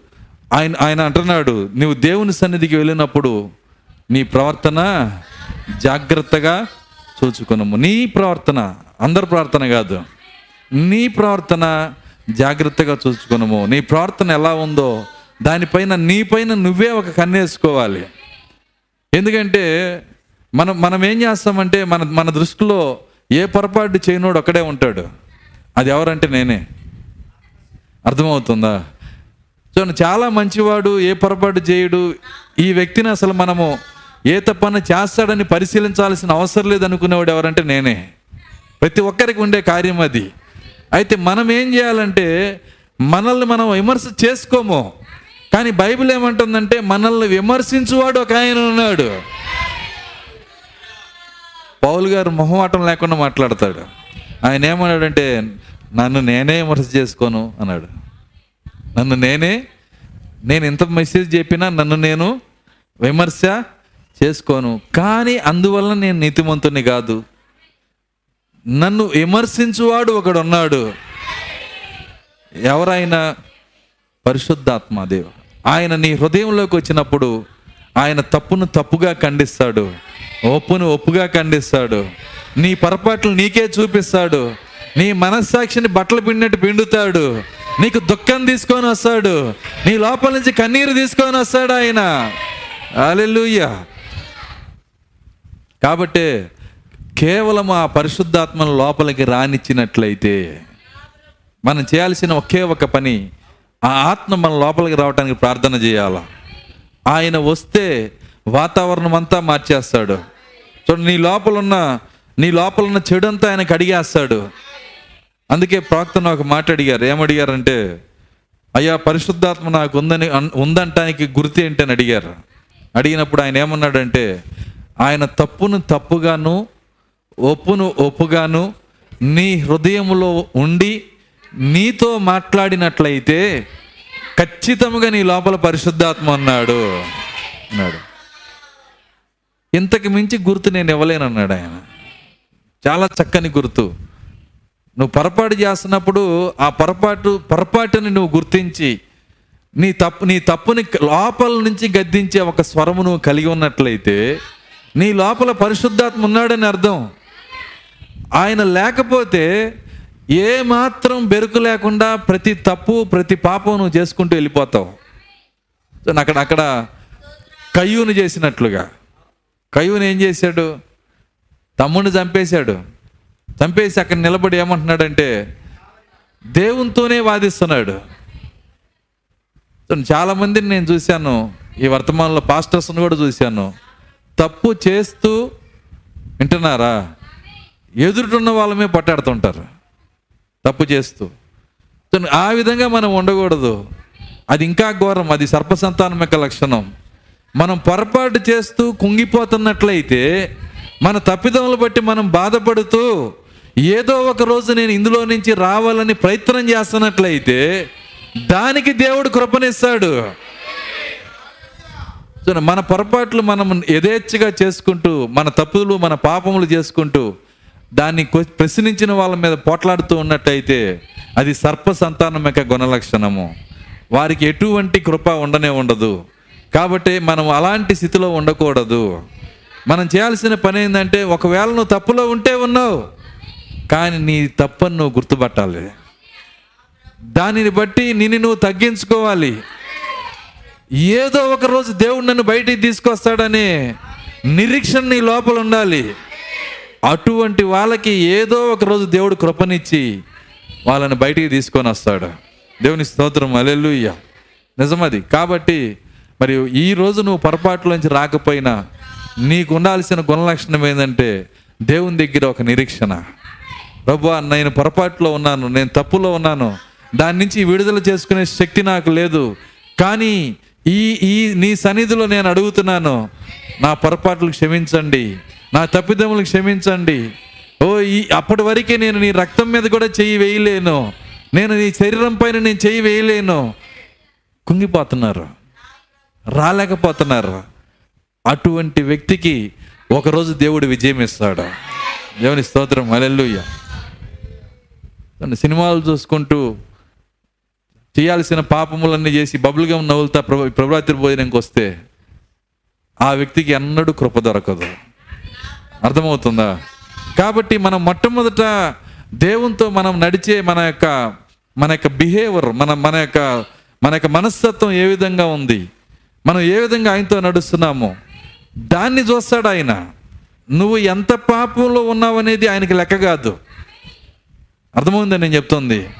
ఆయన ఆయన అంటున్నాడు నువ్వు దేవుని సన్నిధికి వెళ్ళినప్పుడు నీ ప్రవర్తన జాగ్రత్తగా చూచుకునము నీ ప్రవర్తన అందరి ప్రార్థన కాదు. నీ ప్రవర్తన జాగ్రత్తగా చూసుకునము నీ ప్రవర్తన ఎలా ఉందో దానిపైన నీపైన నువ్వే ఒక కన్నేసుకోవాలి ఎందుకంటే మనం మనం ఏం చేస్తామంటే మన మన దృష్టిలో ఏ పొరపాటు చేయనోడు ఒక్కడే ఉంటాడు. అది ఎవరంటే నేనే. అర్థమవుతుందా? చూడండి చాలా మంచివాడు ఏ పొరపాటు చేయడు. ఈ వ్యక్తిని అసలు మనము ఏ తప్పన చేస్తాడని పరిశీలించాల్సిన అవసరం లేదనుకునేవాడు ఎవరంటే నేనే. ప్రతి ఒక్కరికి ఉండే కార్యం అది. అయితే మనం ఏం చేయాలంటే మనల్ని మనం విమర్శ చేసుకోము. కానీ బైబిల్ ఏమంటుందంటే మనల్ని విమర్శించువాడు ఒక ఆయన ఉన్నాడు. పౌలు గారు మొహమాటం లేకుండా మాట్లాడతాడు. ఆయన ఏమన్నాడంటే నన్ను నేనే విమర్శ చేసుకోను అన్నాడు. నన్ను నేనే నేను ఇంత మెసేజ్ చెప్పినా నన్ను నేను విమర్శ చేసుకోను. కానీ అందువల్ల నేను నీతిమంతుని కాదు. నన్ను విమర్శించువాడు ఒకడు ఉన్నాడు ఎవరైనా పరిశుద్ధాత్మ దేవ ఆయన నీ హృదయంలోకి వచ్చినప్పుడు ఆయన తప్పును తప్పుగా ఖండిస్తాడు. ఒప్పును ఒప్పుగా ఖండిస్తాడు. నీ పొరపాట్లు నీకే చూపిస్తాడు. నీ మనస్సాక్షిని బట్టలు పిండినట్టు పిండుతాడు. నీకు దుఃఖం తీసుకొని వస్తాడు. నీ లోపల నుంచి కన్నీరు తీసుకొని వస్తాడు ఆయన. అలెలుయ్యా కాబట్టి కేవలం ఆ పరిశుద్ధాత్మను లోపలికి రానిచ్చినట్లయితే మనం చేయాల్సిన ఒకే ఒక పని ఆ ఆత్మ మన లోపలికి రావడానికి ప్రార్థన చేయాల? ఆయన వస్తే వాతావరణం అంతా మార్చేస్తాడు. చూడండి నీ లోపల ఉన్న నీ లోపల ఉన్న చెడు అంతా ఆయన కడిగేస్తాడు అందుకే ప్రాక్తన ఒక మాట అడిగారు. ఏమడిగారంటే అయ్యా పరిశుద్ధాత్మ నాకు ఉందని ఉందంటానికి గుర్తు ఏంటని అడిగారు. అడిగినప్పుడు ఆయన ఏమన్నాడంటే ఆయన తప్పును తప్పుగాను ఒప్పును ఒప్పుగాను నీ హృదయంలో ఉండి నీతో మాట్లాడినట్లయితే ఖచ్చితంగా నీ లోపల పరిశుద్ధాత్మ అన్నాడు. అన్నాడు. ఇంతకు మించి గుర్తు నేను ఇవ్వలేనన్నాడు ఆయన. చాలా చక్కని గుర్తు. నువ్వు పొరపాటు చేస్తున్నప్పుడు ఆ పొరపాటు పొరపాటుని నువ్వు గుర్తించి నీ తప్పు నీ తప్పుని లోపల నుంచి గద్దించే ఒక స్వరము నువ్వు కలిగి ఉన్నట్లయితే నీ లోపల పరిశుద్ధాత్మ ఉన్నాడని అర్థం. ఆయన లేకపోతే ఏ మాత్రం బెరుకు లేకుండా ప్రతి తప్పు ప్రతి పాపం నువ్వు చేసుకుంటూ వెళ్ళిపోతావు. సో అక్కడ అక్కడ కయ్యూను చేసినట్లుగా. కయ్యూను ఏం చేశాడు? తమ్ముడిని చంపేశాడు. చంపేసి అక్కడ నిలబడి ఏమంటున్నాడంటే దేవునితోనే వాదిస్తున్నాడు. చాలామందిని చాలా మందిని నేను చూశాను. ఈ వర్తమానంలో పాస్టర్స్ని కూడా చూశాను. తప్పు చేస్తూ వింటున్నారా? ఎదురుటున్న వాళ్ళమే పట్టాడుతుంటారు. తప్పు చేస్తూ. ఆ విధంగా మనం ఉండకూడదు. అది ఇంకా ఘోరం. అది సర్పసంతానం యొక్క లక్షణం. మనం పొరపాటు చేస్తూ కుంగిపోతున్నట్లయితే మన తప్పిదములు బట్టి మనం బాధపడుతూ ఏదో ఒక రోజు నేను ఇందులో నుంచి రావాలని ప్రయత్నం చేస్తున్నట్లయితే దానికి దేవుడు కృపనిస్తాడు. సో మన పొరపాట్లు మనం యథేచ్ఛగా చేసుకుంటూ మన తప్పులు మన పాపములు చేసుకుంటూ దాన్ని కొ- ప్రశ్నించిన వాళ్ళ మీద పోట్లాడుతూ ఉన్నట్టయితే అది సర్ప సంతానం యొక్క గుణలక్షణము. వారికి ఎటువంటి కృప ఉండనే ఉండదు. కాబట్టి మనం అలాంటి స్థితిలో ఉండకూడదు. మనం చేయాల్సిన పని ఏంటంటే ఒకవేళ నువ్వు తప్పులో ఉంటే ఉన్నావు కానీ నీ తప్పని నువ్వు గుర్తుపట్టాలి. దానిని బట్టి నిన్ను నువ్వు తగ్గించుకోవాలి. ఏదో ఒక రోజు దేవుడు నన్ను బయటికి తీసుకొస్తాడని నిరీక్షణ నీ లోపల ఉండాలి. అటువంటి వాళ్ళకి ఏదో ఒక రోజు దేవుడు కృపనిచ్చి వాళ్ళని బయటికి తీసుకొని వస్తాడు. దేవుని స్తోత్రం. అలెలుయ్య నిజమది. కాబట్టి మరి ఈ రోజు నువ్వు పొరపాటులోంచి రాకపోయినా నీకు ఉండాల్సిన గుణలక్షణం ఏంటంటే దేవుని దగ్గర ఒక నిరీక్షణ. ప్రభు నేను పొరపాటులో ఉన్నాను నేను తప్పులో ఉన్నాను. దాని నుంచి విడుదల చేసుకునే శక్తి నాకు లేదు. కానీ ఈ ఈ నీ సన్నిధిలో నేను అడుగుతున్నాను నా పొరపాట్లు క్షమించండి నా తప్పిదములు క్షమించండి. ఓ ఈ అప్పటి వరకే నేను నీ రక్తం మీద కూడా చెయ్యి వేయలేను నేను నీ శరీరం పైన నేను చెయ్యి వేయలేను. కుంగిపోతున్నారు రాలేకపోతున్నారు. అటువంటి వ్యక్తికి ఒకరోజు దేవుడు విజయం ఇస్తాడు. దేవుని స్తోత్రం అలెల్లుయ్య సినిమాలు చూసుకుంటూ చేయాల్సిన పాపములన్నీ చేసి బబుల్గా నవ్వులుతా ప్రభు ప్రభురాత్రి భోజనంకి వస్తే ఆ వ్యక్తికి ఎన్నడూ కృప దొరకదు. అర్థమవుతుందా? కాబట్టి మనం మొట్టమొదట దేవునితో మనం నడిచే మన యొక్క మన యొక్క బిహేవియర్ మన మన యొక్క మన యొక్క మనస్తత్వం ఏ విధంగా ఉంది? మనం ఏ విధంగా ఆయనతో నడుస్తున్నామో? దాన్ని చూస్తాడు ఆయన. నువ్వు ఎంత పాపంలో ఉన్నావు అనేది ఆయనకి లెక్క కాదు. అర్థమైందని నేను చెప్తుంది?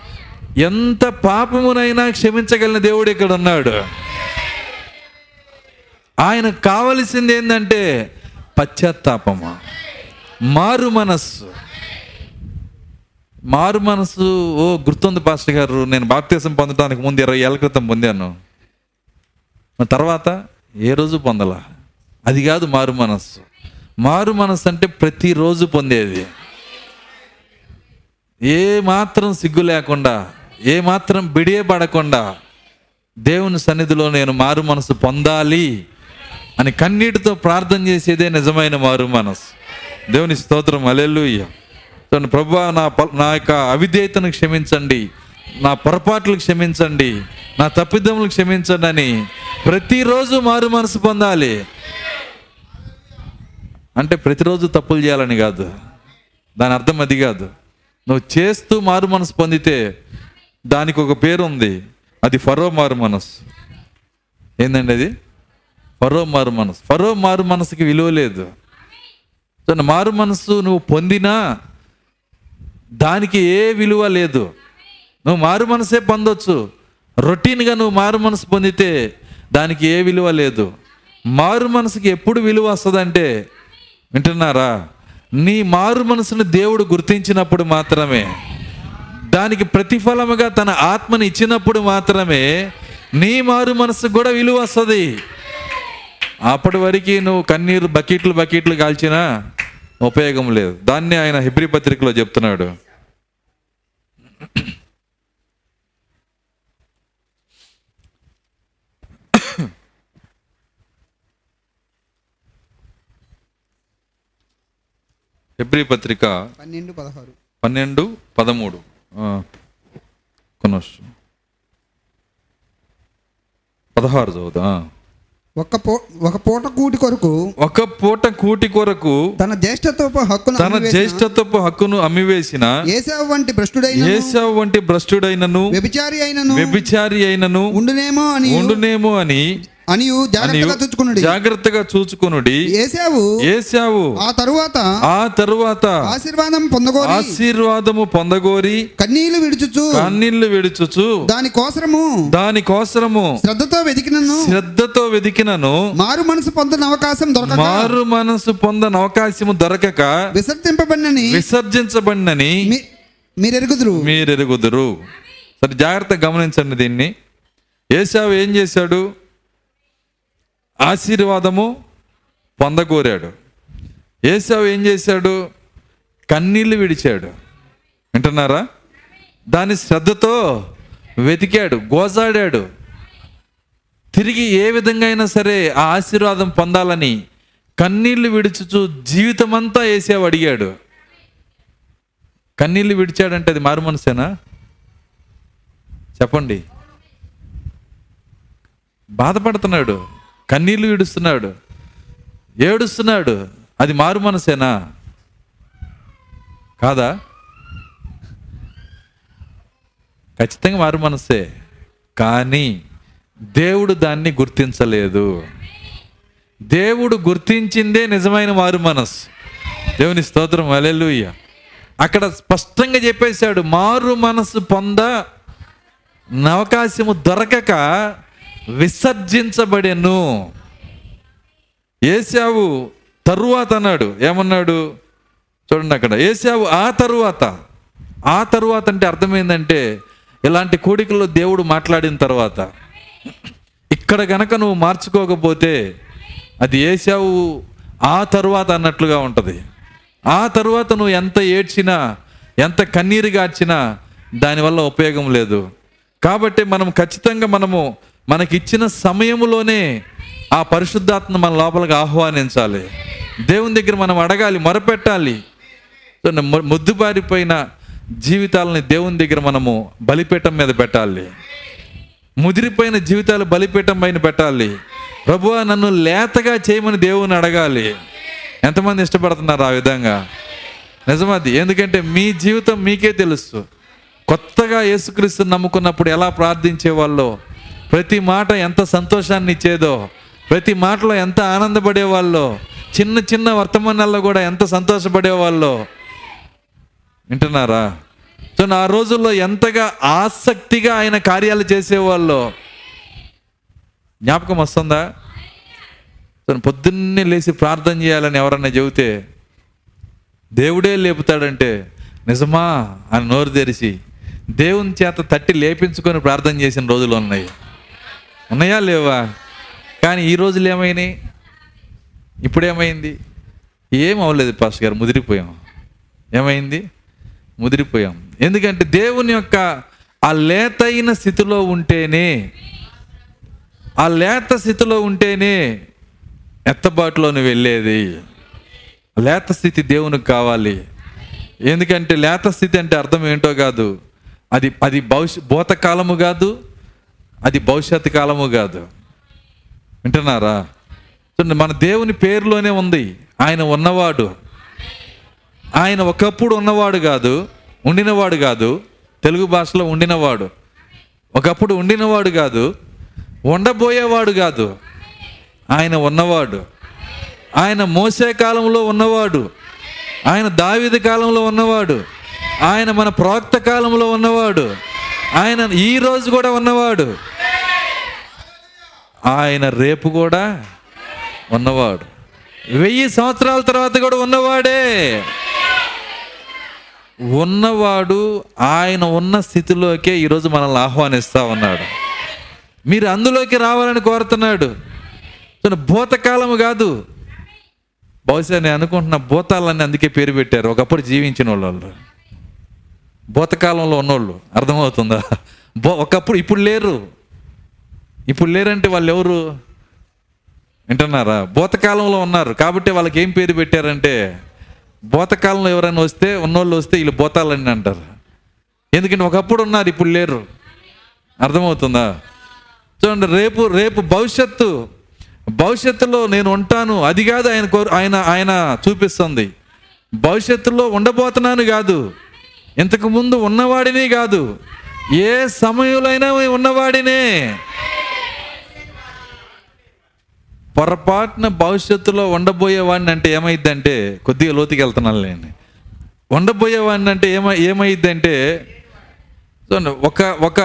ఎంత పాపమునైనా క్షమించగలిగిన దేవుడు ఇక్కడ ఉన్నాడు. ఆయనకు కావలసింది ఏంటంటే పశ్చాత్తాపము. మారు మనస్సు. మారు మనసు ఓ గుర్తుంది పాస్టర్ గారు నేను బాప్తీసం పొందడానికి ముందు ఇరవై ఏళ్ళ క్రితం పొందాను. తర్వాత ఏ రోజు పొందలా? అది కాదు మారు మనస్సు. మారు మనస్సు అంటే ప్రతిరోజు పొందేది. ఏ మాత్రం సిగ్గు లేకుండా ఏమాత్రం బిడియబడకుండా దేవుని సన్నిధిలో నేను మారు మనసు పొందాలి అని కన్నీటితో ప్రార్థన చేసేదే నిజమైన మారు మనసు. దేవుని స్తోత్రం అలెల్లుయ్య ప్రభు నా నా యొక్క అవిధేయతను క్షమించండి నా పొరపాట్లు క్షమించండి నా తప్పిదములు క్షమించండి అని ప్రతిరోజు మారు మనసు పొందాలి. అంటే ప్రతిరోజు తప్పులు చేయాలని కాదు. దాని అర్థం అది కాదు. నువ్వు చేస్తూ మారు మనసు పొందితే దానికి ఒక పేరు ఉంది అది ఫరో మారు మనసు ఏంటండి అది? ఫరో మారు మనసు ఫరో మారు మనసుకి విలువ లేదు. సో మారు మనసు నువ్వు పొందినా దానికి ఏ విలువ లేదు. నువ్వు మారు మనసే పొందొచ్చు. రొటీన్గా నువ్వు మారు మనసు పొందితే దానికి ఏ విలువ లేదు. మారు మనసుకి ఎప్పుడు విలువ వస్తుందంటే వింటున్నారా? నీ మారు మనసును దేవుడు గుర్తించినప్పుడు మాత్రమే. దానికి ప్రతిఫలముగా తన ఆత్మని ఇచ్చినప్పుడు మాత్రమే నీ మారు మనసుకు కూడా విలువ వస్తుంది. అప్పటి వరకు నువ్వు కన్నీరు బకెట్లు బకెట్లు కాల్చినా ఉపయోగం లేదు. దాన్ని ఆయన హిబ్రి పత్రికలో చెప్తున్నాడు. హిబ్రి పత్రిక పన్నెండు పదహారు. పన్నెండు పదమూడు. నిమిషం. పదహారు చదువుతా ఒక పూ ఒక పూట కూటి కొరకు ఒక పూట కూటి కొరకు తన జ్యేష్ఠత్వపు హక్కును తన జ్యేష్ఠత్వపు హక్కును అమ్మివేసిన ఏసావు వంటి భ్రష్టుడైన ఏసావు వంటి భ్రష్టుడైనను వ్యభిచారి అయినను వ్యభిచారి అయినను ఉండునేమో అని ఉండునేమో అని అనియు జాగ్రత్తగా జాగ్రత్తగా చూచుకొనుడి. ఏసావు ఏసావు ఆ తరువాత ఆ తరువాత ఆశీర్వాదం పొందగోరి. ఆశీర్వాదము పొందగోరి. కన్నీళ్ళు విడుచుచు. కన్నీళ్ళు విడుచుచు. దాని కోసరము. దాని కోసరము. శ్రద్ధతో వెతికినను శ్రద్ధతో వెదికినను. మారు మనసు పొందిన అవకాశం దొరకక. మారు మనసు పొందని అవకాశము దొరకక. విసర్జింపబడినని. విసర్జించబడినని మీ- మీరెరుగుదురు. మీరెరుగుదురు. సరే జాగ్రత్త గమనించండి దీన్ని. ఏసావు ఏం చేశాడు? ఆశీర్వాదము పొందకోరాడు ఏసావు ఏం చేశాడు? కన్నీళ్ళు విడిచాడు. వింటున్నారా? దాని శ్రద్ధతో వెతికాడు గోజాడాడు. తిరిగి ఏ విధంగా అయినా సరే ఆ ఆశీర్వాదం పొందాలని కన్నీళ్ళు విడుచుచు జీవితమంతా వేసావు అడిగాడు. కన్నీళ్ళు విడిచాడంటే అది మారు మనసేనా? చెప్పండి. బాధపడుతున్నాడు. కన్నీళ్ళు విడుస్తున్నాడు. ఏడుస్తున్నాడు. అది మారు మనసేనా? కాదా? ఖచ్చితంగా మారు మనసే. కానీ దేవుడు దాన్ని గుర్తించలేదు. దేవుడు గుర్తించిందే నిజమైన మారు మనసు. దేవుని స్తోత్రం. అలెలుయ్య అక్కడ స్పష్టంగా చెప్పేశాడు మారు మనసు పొంద అవకాశము దొరకక విసర్జించబడెను. ఏసావు తరువాత అన్నాడు. ఏమన్నాడు? చూడండి అక్కడ. ఏసావు ఆ తరువాత. ఆ తరువాత అంటే అర్థమైందంటే ఇలాంటి కోడికల్లో దేవుడు మాట్లాడిన తర్వాత. ఇక్కడ గనక నువ్వు మార్చుకోకపోతే అది ఏసావు ఆ తరువాత అన్నట్లుగా ఉంటుంది. ఆ తరువాత నువ్వు ఎంత ఏడ్చినా ఎంత కన్నీరు గార్చినా దానివల్ల ఉపయోగం లేదు. కాబట్టి మనం ఖచ్చితంగా మనము మనకిచ్చిన సమయంలోనే ఆ పరిశుద్ధాత్మ మన లోపలికి ఆహ్వానించాలి. దేవుని దగ్గర మనం అడగాలి మొరపెట్టాలి. ముద్దుబారిపోయిన జీవితాలని దేవుని దగ్గర మనము బలిపీఠం మీద పెట్టాలి. ముదిరిపోయిన జీవితాలు బలిపీఠం పైన పెట్టాలి. ప్రభువా నన్ను లేతగా చేయమని దేవుని అడగాలి. ఎంతమంది ఇష్టపడుతున్నారు ఆ విధంగా? నిజమది ఎందుకంటే మీ జీవితం మీకే తెలుసు. కొత్తగా యేసుక్రీస్తు నమ్ముకున్నప్పుడు ఎలా ప్రార్థించేవాళ్ళో ప్రతి మాట ఎంత సంతోషాన్ని ఇచ్చేదో ప్రతి మాటలో ఎంత ఆనందపడేవాళ్ళో చిన్న చిన్న వర్తమానాల్లో కూడా ఎంత సంతోషపడేవాళ్ళో. వింటున్నారా? సో ఆ రోజుల్లో ఎంతగా ఆసక్తిగా ఆయన కార్యాలు చేసేవాళ్ళు జ్ఞాపకం వస్తుందా? సో పొద్దున్నే లేచి ప్రార్థన చేయాలని ఎవరన్నా చెబితే దేవుడే లేపుతాడంటే నిజమా? అని నోరు తెరిచి దేవుని చేత తట్టి లేపించుకొని ప్రార్థన చేసిన రోజులు ఉన్నాయి. ఉన్నాయా లేవా? కానీ ఈ రోజులు ఏమైనాయి? ఇప్పుడేమైంది? ఏం అవ్వలేదు పాస్ గారు ముదిరిపోయాం. ఏమైంది? ముదిరిపోయాం. ఎందుకంటే దేవుని యొక్క ఆ లేతైన స్థితిలో ఉంటేనే ఆ లేత స్థితిలో ఉంటేనే ఎత్తబాటులోని వెళ్ళేది. లేత స్థితి దేవునికి కావాలి. ఎందుకంటే లేత స్థితి అంటే అర్థం ఏంటో కాదు. అది అది భవిష్య భూతకాలము కాదు. అది భవిష్యత్తు కాలము కాదు. వింటున్నారా? చూడండి, మన దేవుని పేరులోనే ఉంది. ఆయన ఉన్నవాడు. ఆయన ఒకప్పుడు ఉన్నవాడు కాదు ఉండినవాడు కాదు తెలుగు భాషలో ఉండినవాడు. ఒకప్పుడు ఉండినవాడు కాదు ఉండబోయేవాడు కాదు. ఆయన ఉన్నవాడు. ఆయన మోసే కాలంలో ఉన్నవాడు. ఆయన దావిది కాలంలో ఉన్నవాడు. ఆయన మన ప్రవక్త కాలంలో ఉన్నవాడు. ఆయన ఈ రోజు కూడా ఉన్నవాడు. ఆయన రేపు కూడా ఉన్నవాడు. వెయ్యి సంవత్సరాల తర్వాత కూడా ఉన్నవాడే. ఉన్నవాడు ఆయన ఉన్న స్థితిలోకే ఈరోజు మనల్ని ఆహ్వానిస్తా ఉన్నాడు. మీరు అందులోకి రావాలని కోరుతున్నాడు. చూడండి, భూతకాలము కాదు. బహుశా నేను అనుకుంటున్న భూతాలని అందుకే పేరు పెట్టారు. ఒకప్పుడు జీవించిన వాళ్ళు భూతకాలంలో ఉన్నోళ్ళు. అర్థమవుతుందా? బో ఒకప్పుడు ఇప్పుడు లేరు. ఇప్పుడు లేరంటే వాళ్ళు ఎవరు వింటున్నారా? భూతకాలంలో ఉన్నారు. కాబట్టి వాళ్ళకి ఏం పేరు పెట్టారంటే భూతకాలంలో ఎవరైనా వస్తే ఉన్నోళ్ళు వస్తే వీళ్ళు భూతాలని అంటారు. ఎందుకంటే ఒకప్పుడు ఉన్నారు ఇప్పుడు లేరు. అర్థమవుతుందా? చూడండి రేపు రేపు భవిష్యత్తు భవిష్యత్తులో నేను ఉంటాను. అది కాదు ఆయన కోరు ఆయన ఆయన చూపిస్తుంది. భవిష్యత్తులో ఉండబోతున్నాను కాదు. ఇంతకు ముందు ఉన్నవాడిని కాదు. ఏ సమయంలో ఉన్నవాడినే. పొరపాటున భవిష్యత్తులో ఉండబోయేవాడిని అంటే ఏమైందంటే కొద్దిగా లోతుకి వెళ్తున్నాను లేండి. ఉండబోయేవాడిని అంటే ఏమై ఏమైందంటే చూడండి ఒక ఒక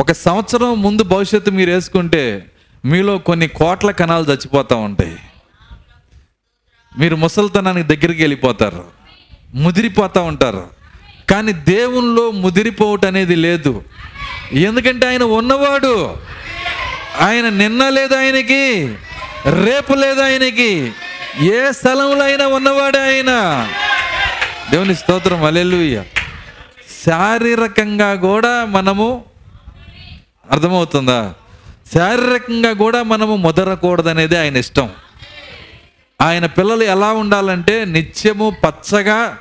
ఒక సంవత్సరం ముందు భవిష్యత్తు మీరు వేసుకుంటే మీలో కొన్ని కోట్ల కణాలు చచ్చిపోతూ ఉంటాయి. మీరు ముసలితనానికి దగ్గరికి వెళ్ళిపోతారు. ముదిరిపోతూ ఉంటారు. కానీ దేవునిలో ముదిరిపోవటం అనేది లేదు. ఎందుకంటే ఆయన ఉన్నవాడు. ఆయన నిన్న లేదు ఆయనకి. రేపు లేదు ఆయనకి. ఏ స్థలంలో అయినా ఉన్నవాడే ఆయన. దేవుని స్తోత్రం అలెలుయ్య శారీరకంగా కూడా మనము అర్థమవుతుందా? శారీరకంగా కూడా మనము ముదరకూడదనేది ఆయన ఇష్టం. ఆయన పిల్లలు ఎలా ఉండాలంటే నిత్యము పచ్చగా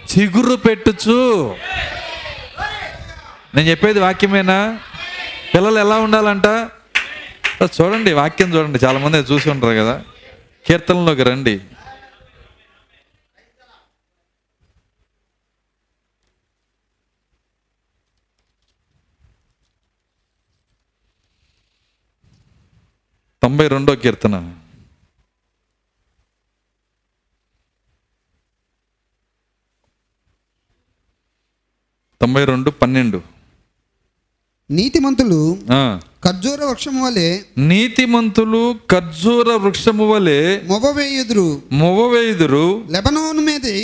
చిగురు పెట్టుచు. నేను చెప్పేది వాక్యమేనా? పిల్లలు ఎలా ఉండాలంట? చూడండి వాక్యం చూడండి. చాలా మంది చూసి ఉంటారు కదా. కీర్తనలోకి రండి. తొంభై రెండో కీర్తన. తొంభై రెండు పన్నెండు. నీతిమంతులు ఆ. ఖర్జూర వృక్షం వలె నీతిమంతులు ఖర్జూర వృక్షము వలె మొగవేయుదురు మొవవేయుదురు లెబనోను మీది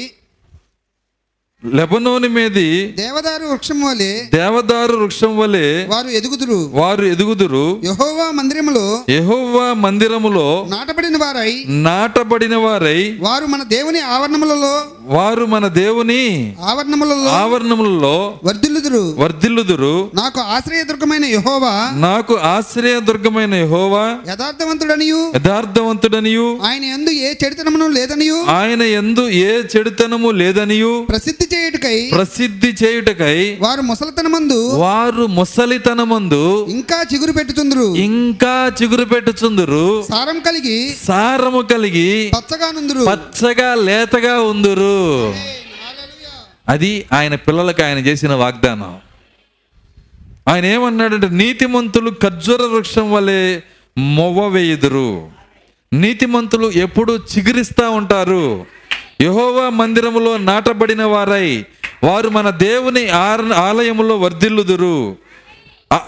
లెబనోని మీది దేవదారు వృక్షం వలె దేవదారు వృక్షం వలె వారు ఎదుగుదురు. వారు ఎదుగుదురు. యహోవా మందిరములో యెహోవా మందిరములో నాటబడిన వారై నాటబడిన వారై వారు మన దేవుని ఆవరణములలో వారు మన దేవుని ఆవరణములలో ఆవరణములలో వర్ధిల్లుదురు. వర్ధిల్లుదురు. నాకు ఆశ్రయదుర్గమైన యహోవా నాకు ఆశ్రయదుర్గమైన యెహోవా యథార్థవంతుడనియు. యథార్థవంతుడనియు. ఆయన యందు ఏ చెడుతనమును లేదనియు. ఆయన ఎందు ఏ చెడుతనము లేదనియు. ప్రసిద్ధి చేయుటకై ప్రసిద్ధి చేయుటకై వారు ముసలతనమందు వారు ముసలితనమందు ఇంకా చిగురు పెట్టుచుందురు. ఇంకా చిగురు పెట్టుచుందురు. సారం కలిగి సారము కలిగి పచ్చగా నుందురు. పచ్చగా లేతగా ఉందురు. అది ఆయన పిల్లలకు ఆయన చేసిన వాగ్దానం. ఆయన ఏమన్నాడంటే నీతిమంతులు ఖర్జూర వృక్షం వలె మొవ్వ వేయుదురు. నీతిమంతులు ఎప్పుడు చిగురిస్తూ ఉంటారు. యహోవా మందిరములో నాటబడిన వారై వారు మన దేవుని ఆర- ఆలయములో వర్ధిల్లుదురు.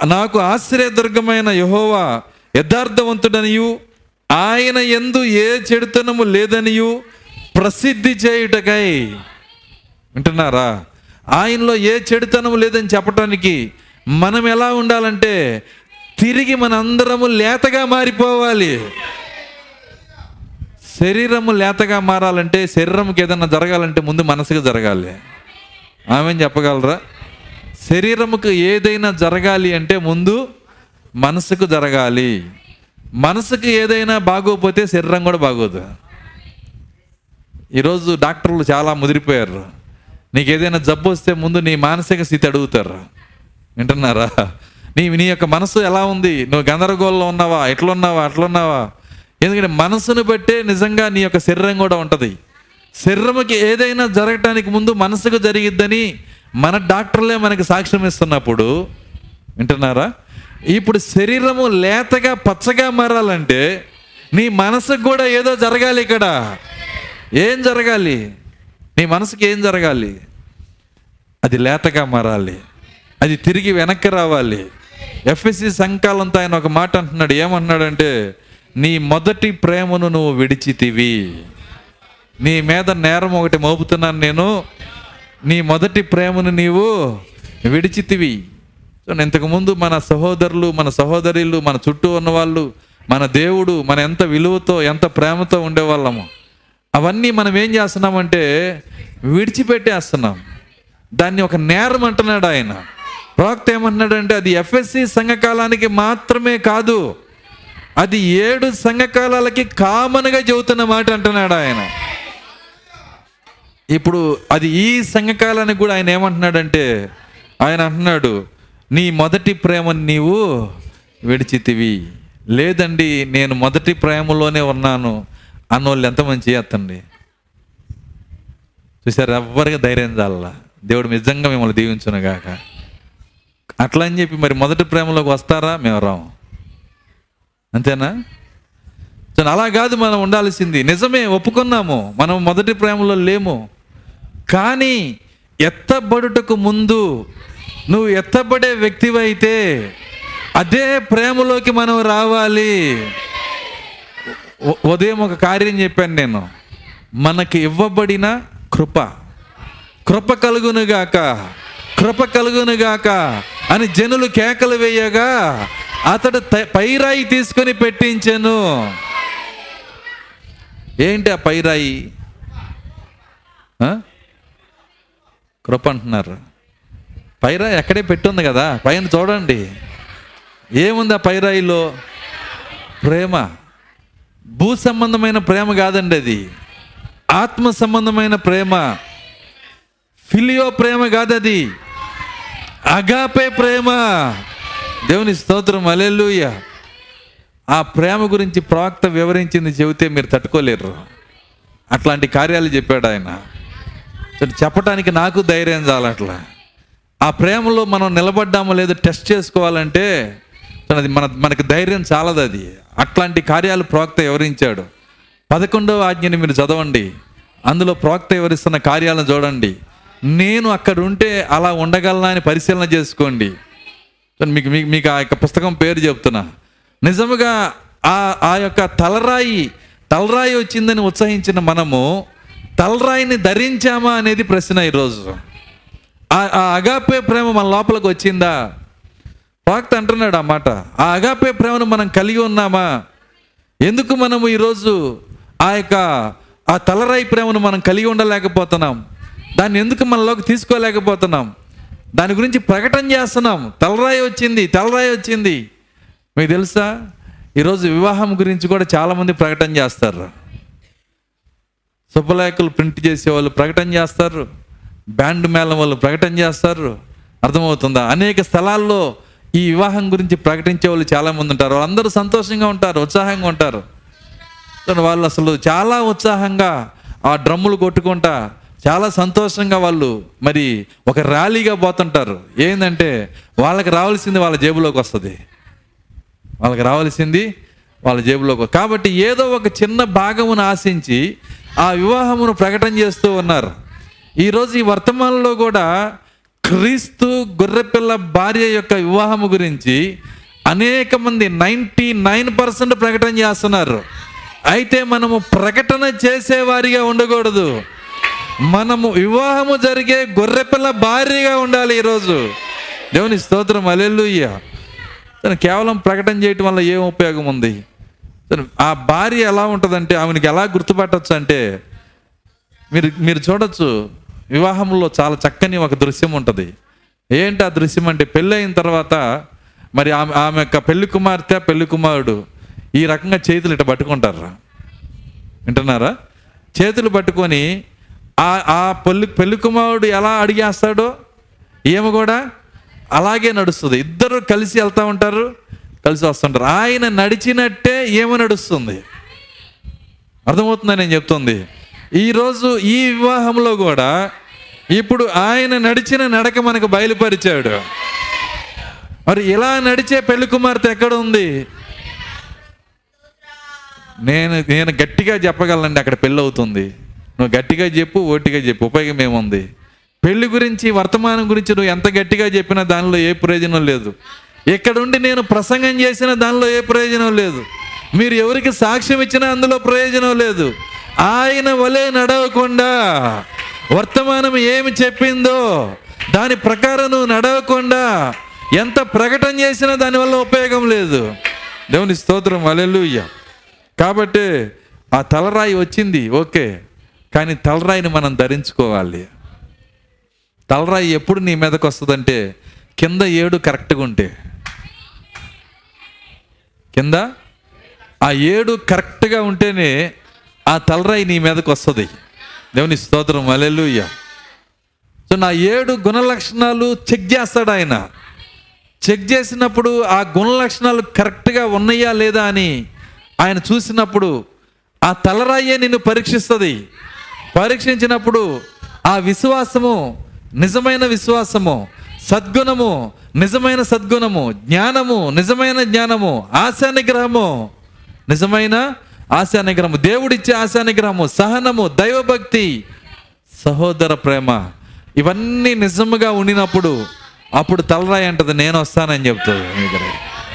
నాకు ఆశ్రయదుర్గమైన యహోవా యథార్థవంతుడనియు ఆయన ఎందు ఏ చెడుతనము లేదనియు ప్రసిద్ధి చేయుటకై. వింటున్నారా? ఆయనలో ఏ చెడుతనము లేదని చెప్పటానికి మనం ఎలా ఉండాలంటే తిరిగి మన అందరము లేతగా మారిపోవాలి. శరీరము లేతగా మారాలంటే శరీరంకి ఏదైనా జరగాలంటే ముందు మనసుకు జరగాలి. ఆమె చెప్పగలరా? శరీరముకు ఏదైనా జరగాలి అంటే ముందు మనసుకు జరగాలి. మనసుకు ఏదైనా బాగోకపోతే శరీరం కూడా బాగోదు. ఈరోజు డాక్టర్లు చాలా ముదిరిపోయారు. నీకు ఏదైనా జబ్బు వస్తే ముందు నీ మానసిక స్థితి అడుగుతారు. వింటున్నారా? నీ నీ యొక్క మనసు ఎలా ఉంది? నువ్వు గందరగోళంలో ఉన్నావా? ఎట్లున్నావా? అట్లున్నావా? ఎందుకంటే మనసును బట్టే నిజంగా నీ యొక్క శరీరం కూడా ఉంటుంది. శరీరముకి ఏదైనా జరగటానికి ముందు మనసుకు జరిగిద్దని మన డాక్టర్లే మనకి సాక్ష్యం ఇస్తున్నప్పుడు వింటున్నారా? ఇప్పుడు శరీరము లేతగా పచ్చగా మారాలంటే నీ మనసుకు కూడా ఏదో జరగాలి ఇక్కడ. ఏం జరగాలి? నీ మనసుకి ఏం జరగాలి? అది లేతగా మారాలి. అది తిరిగి వెనక్కి రావాలి. ఎఫ్ఎస్సి సంకాలంతో ఆయన ఒక మాట అంటున్నాడు. ఏమంటున్నాడంటే నీ మొదటి ప్రేమను నువ్వు విడిచితివి. నీ మీద నేరం ఒకటి మోపుతున్నాను నేను. నీ మొదటి ప్రేమను నీవు విడిచితివి. ఇంతకుముందు మన సహోదరులు మన సహోదరులు మన చుట్టూ ఉన్నవాళ్ళు మన దేవుడు మన ఎంత విలువతో ఎంత ప్రేమతో ఉండేవాళ్ళము. అవన్నీ మనం ఏం చేస్తున్నామంటే విడిచిపెట్టేస్తున్నాం. దాన్ని ఒక నేరం అంటున్నాడు ఆయన. ప్రవక్త ఏమంటున్నాడంటే అది ఎఫ్ఎస్సి సంఘకాలానికి మాత్రమే కాదు అది ఏడు సంఘకాలాలకి కామన్గా చెబుతున్న మాట అంటున్నాడు ఆయన. ఇప్పుడు అది ఈ సంఘకాలానికి కూడా ఆయన ఏమంటున్నాడంటే ఆయన అంటున్నాడు నీ మొదటి ప్రేమను నీవు విడిచితివి. లేదండి నేను మొదటి ప్రేమలోనే ఉన్నాను. అన్నోళ్ళు ఎంతమంది మంచి చూసారు ఎవ్వరికి ధైర్యం చాల దేవుడు నిజంగా మిమ్మల్ని దీవించును గాక అట్లా అని చెప్పి మరి మొదటి ప్రేమలోకి వస్తారా? మేము రాము. అంతేనా? సో అలా కాదు మనం ఉండాల్సింది. నిజమే ఒప్పుకున్నాము. మనం మొదటి ప్రేమలో లేము. కానీ ఎత్తబడుటకు ముందు నువ్వు ఎత్తబడే వ్యక్తివైతే అదే ప్రేమలోకి మనం రావాలి. ఉదయం ఒక కార్యం చెప్పాను నేను. మనకి ఇవ్వబడిన కృప. కృప కలుగునుగాక. కృప కలుగునుగాక. అని జనులు కేకలు వేయగా అతడు పైరాయి తీసుకొని పెట్టించాను. ఏంటి ఆ పైరాయి? కృప అంటున్నారు పైరాయి అక్కడే పెట్టుంది కదా పైన చూడండి. ఏముంది ఆ పైరాయిలో? ప్రేమ. భూ సంబంధమైన ప్రేమ కాదండి అది. ఆత్మ సంబంధమైన ప్రేమ. ఫిలియో ప్రేమ కాదది. అగాపే ప్రేమ. దేవుని స్తోత్రం అలెలుయ ఆ ప్రేమ గురించి ప్రవక్త వివరించింది చెబితే మీరు తట్టుకోలేరు. అట్లాంటి కార్యాలు చెప్పాడు ఆయన. చెప్పటానికి నాకు ధైర్యం చాలట్లా ఆ ప్రేమలో మనం నిలబడ్డామో లేదో టెస్ట్ చేసుకోవాలంటే అది మన మనకి ధైర్యం చాలదు అది. అట్లాంటి కార్యాలు ప్రవక్త వివరించాడు. పదకొండవ ఆజ్ఞని మీరు చదవండి. అందులో ప్రవక్త వివరిస్తున్న కార్యాలను చూడండి. నేను అక్కడ ఉంటే అలా ఉండగలనా అని పరిశీలన చేసుకోండి. మీకు మీకు మీకు ఆ యొక్క పుస్తకం పేరు చెప్తున్నా. నిజముగా ఆ ఆ యొక్క తలరాయి తలరాయి వచ్చిందని ఉత్సహించిన మనము తలరాయిని ధరించామా అనేది ప్రశ్న ఈరోజు. ఆ ఆ అగాపే ప్రేమ మన లోపలికి వచ్చిందా? వాక్త అంటున్నాడు ఆ మాట. ఆ అగాపే ప్రేమను మనం కలిగి ఉన్నామా? ఎందుకు మనము ఈరోజు ఆ యొక్క ఆ తలరాయి ప్రేమను మనం కలిగి ఉండలేకపోతున్నాం? దాన్ని ఎందుకు మనలోకి తీసుకోలేకపోతున్నాం? దాని గురించి ప్రకటన చేస్తున్నాం. తలరాయి వచ్చింది తలరాయి వచ్చింది. మీకు తెలుసా? ఈరోజు వివాహం గురించి కూడా చాలామంది ప్రకటన చేస్తారు. శుభలేఖలు ప్రింట్ చేసే వాళ్ళు ప్రకటన చేస్తారు. బ్యాండ్ మేళం వాళ్ళు ప్రకటన చేస్తారు. అర్థమవుతుందా? అనేక స్థలాల్లో ఈ వివాహం గురించి ప్రకటించే వాళ్ళు చాలామంది ఉంటారు. వాళ్ళందరూ సంతోషంగా ఉంటారు ఉత్సాహంగా ఉంటారు. వాళ్ళు అసలు చాలా ఉత్సాహంగా ఆ డ్రమ్ములు కొట్టుకుంటా చాలా సంతోషంగా వాళ్ళు మరి ఒక ర్యాలీగా పోతుంటారు. ఏంటంటే వాళ్ళకి రావాల్సింది వాళ్ళ జేబులోకి వస్తుంది. వాళ్ళకి రావాల్సింది వాళ్ళ జేబులోకి కాబట్టి ఏదో ఒక చిన్న భాగమును ఆశించి ఆ వివాహమును ప్రకటన చేస్తూ ఉన్నారు. ఈరోజు ఈ వర్తమానంలో కూడా క్రీస్తు గొర్రెపిల్ల భార్య యొక్క వివాహము గురించి అనేక మంది నైంటీ నైన్ పర్సెంట్ ప్రకటన చేస్తున్నారు. అయితే మనము ప్రకటన చేసేవారిగా ఉండకూడదు. మనము వివాహము జరిగే గొర్రెపిల్ల భార్యగా ఉండాలి ఈరోజు. దేవుని స్తోత్రం అలెలుయ్య తను కేవలం ప్రకటన చేయటం వల్ల ఏం ఉపయోగం ఉంది? తను ఆ భార్య ఎలా ఉంటుందంటే ఆమెకి ఎలా గుర్తుపట్టచ్చు అంటే మీరు మీరు చూడొచ్చు వివాహంలో చాలా చక్కని ఒక దృశ్యం ఉంటుంది. ఏంటి ఆ దృశ్యం అంటే పెళ్ళి అయిన తర్వాత మరి ఆమె ఆమె యొక్క పెళ్ళి కుమార్తె పెళ్ళి కుమారుడు ఈ రకంగా చేతులు ఇట్ట పట్టుకుంటారు. వింటున్నారా? చేతులు పట్టుకొని ఆ పెళ్ళి పెళ్ళి కుమారుడు ఎలా అడిగేస్తాడో ఈమె కూడా అలాగే నడుస్తుంది. ఇద్దరు కలిసి వెళ్తూ ఉంటారు కలిసి వస్తుంటారు ఆయన నడిచినట్టే ఏమో నడుస్తుంది. అర్థమవుతుందని నేను చెప్తుంది? ఈరోజు ఈ వివాహంలో కూడా ఇప్పుడు ఆయన నడిచిన నడక మనకు బయలుపరిచాడు. మరి ఇలా నడిచే పెళ్ళి కుమార్తె ఎక్కడ ఉంది? నేను నేను గట్టిగా చెప్పగలనండి అక్కడ పెళ్ళి అవుతుంది నువ్వు గట్టిగా చెప్పు ఓటిగా చెప్పు. ఉపయోగం ఏముంది? పెళ్ళి గురించి వర్తమానం గురించి నువ్వు ఎంత గట్టిగా చెప్పినా దానిలో ఏ ప్రయోజనం లేదు. ఇక్కడ ఉండి నేను ప్రసంగం చేసిన దానిలో ఏ ప్రయోజనం లేదు. మీరు ఎవరికి సాక్ష్యం ఇచ్చినా అందులో ప్రయోజనం లేదు. ఆయన వలె నడవకుండా వర్తమానం ఏమి చెప్పిందో దాని ప్రకారం నువ్వు నడవకుండా ఎంత ప్రకటన చేసినా దానివల్ల ఉపయోగం లేదు. దేవుని స్తోత్రం. అలెలుయ్య కాబట్టి ఆ తలరాయి వచ్చింది. ఓకే. కానీ తలరాయిని మనం ధరించుకోవాలి. తలరాయి ఎప్పుడు నీ మీదకి వస్తుందంటే కింద ఏడు కరెక్ట్గా ఉంటే. కింద? ఆ ఏడు కరెక్ట్గా ఉంటేనే ఆ తలరాయి నీ మీదకి వస్తుంది. దేవుని స్తోత్రం. అలెలుయ్య సో నా ఏడు గుణ లక్షణాలు చెక్ చేస్తాడు ఆయన. చెక్ చేసినప్పుడు ఆ గుణ లక్షణాలు కరెక్ట్గా ఉన్నాయా లేదా అని ఆయన చూసినప్పుడు ఆ తలరాయే నిన్ను పరీక్షిస్తుంది. పరీక్షించినప్పుడు ఆ విశ్వాసము నిజమైన విశ్వాసము సద్గుణము నిజమైన సద్గుణము జ్ఞానము నిజమైన జ్ఞానము ఆశానిగ్రహము నిజమైన ఆశానిగ్రహము దేవుడిచ్చే ఆశానిగ్రహము సహనము దైవభక్తి సహోదర ప్రేమ ఇవన్నీ నిజముగా ఉండినప్పుడు అప్పుడు తలరాయి అంటది నేను వస్తానని చెప్తుంది.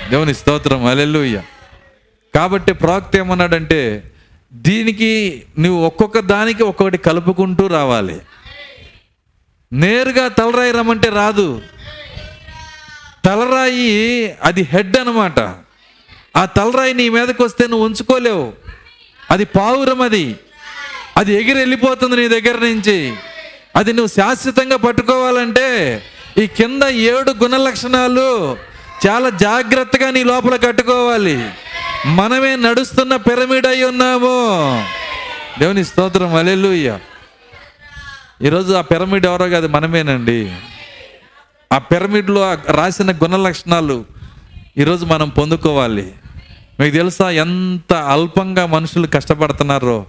దేవుని స్తోత్రం అలెల్లుయ్య కాబట్టి ప్రవక్త ఏమన్నాడంటే దీనికి నువ్వు ఒక్కొక్క దానికి ఒక్కొక్కటి కలుపుకుంటూ రావాలి. నేరుగా తలరాయి రమ్మంటే రాదు. తలరాయి అది హెడ్ అనమాట ఆ తలరాయి నీ మీదకి వస్తే నువ్వు ఉంచుకోలేవు. అది పావురం అది. అది ఎగిరి వెళ్ళిపోతుంది నీ దగ్గర నుంచి. అది నువ్వు శాశ్వతంగా పట్టుకోవాలంటే ఈ కింద ఏడు గుణ లక్షణాలు చాలా జాగ్రత్తగా నీ లోపల కట్టుకోవాలి. మనమే నడుస్తున్న పిరమిడ్ అయి ఉన్నాము. దేవుని స్తోత్రం అలెలుయ్య ఈరోజు ఆ పిరమిడ్ ఎవరో కాదు మనమేనండి. ఆ పిరమిడ్లో రాసిన గుణ లక్షణాలు ఈరోజు మనం పొందుకోవాలి. మీకు తెలుసా ఎంత అల్పంగా మనుషులు కష్టపడుతున్నారో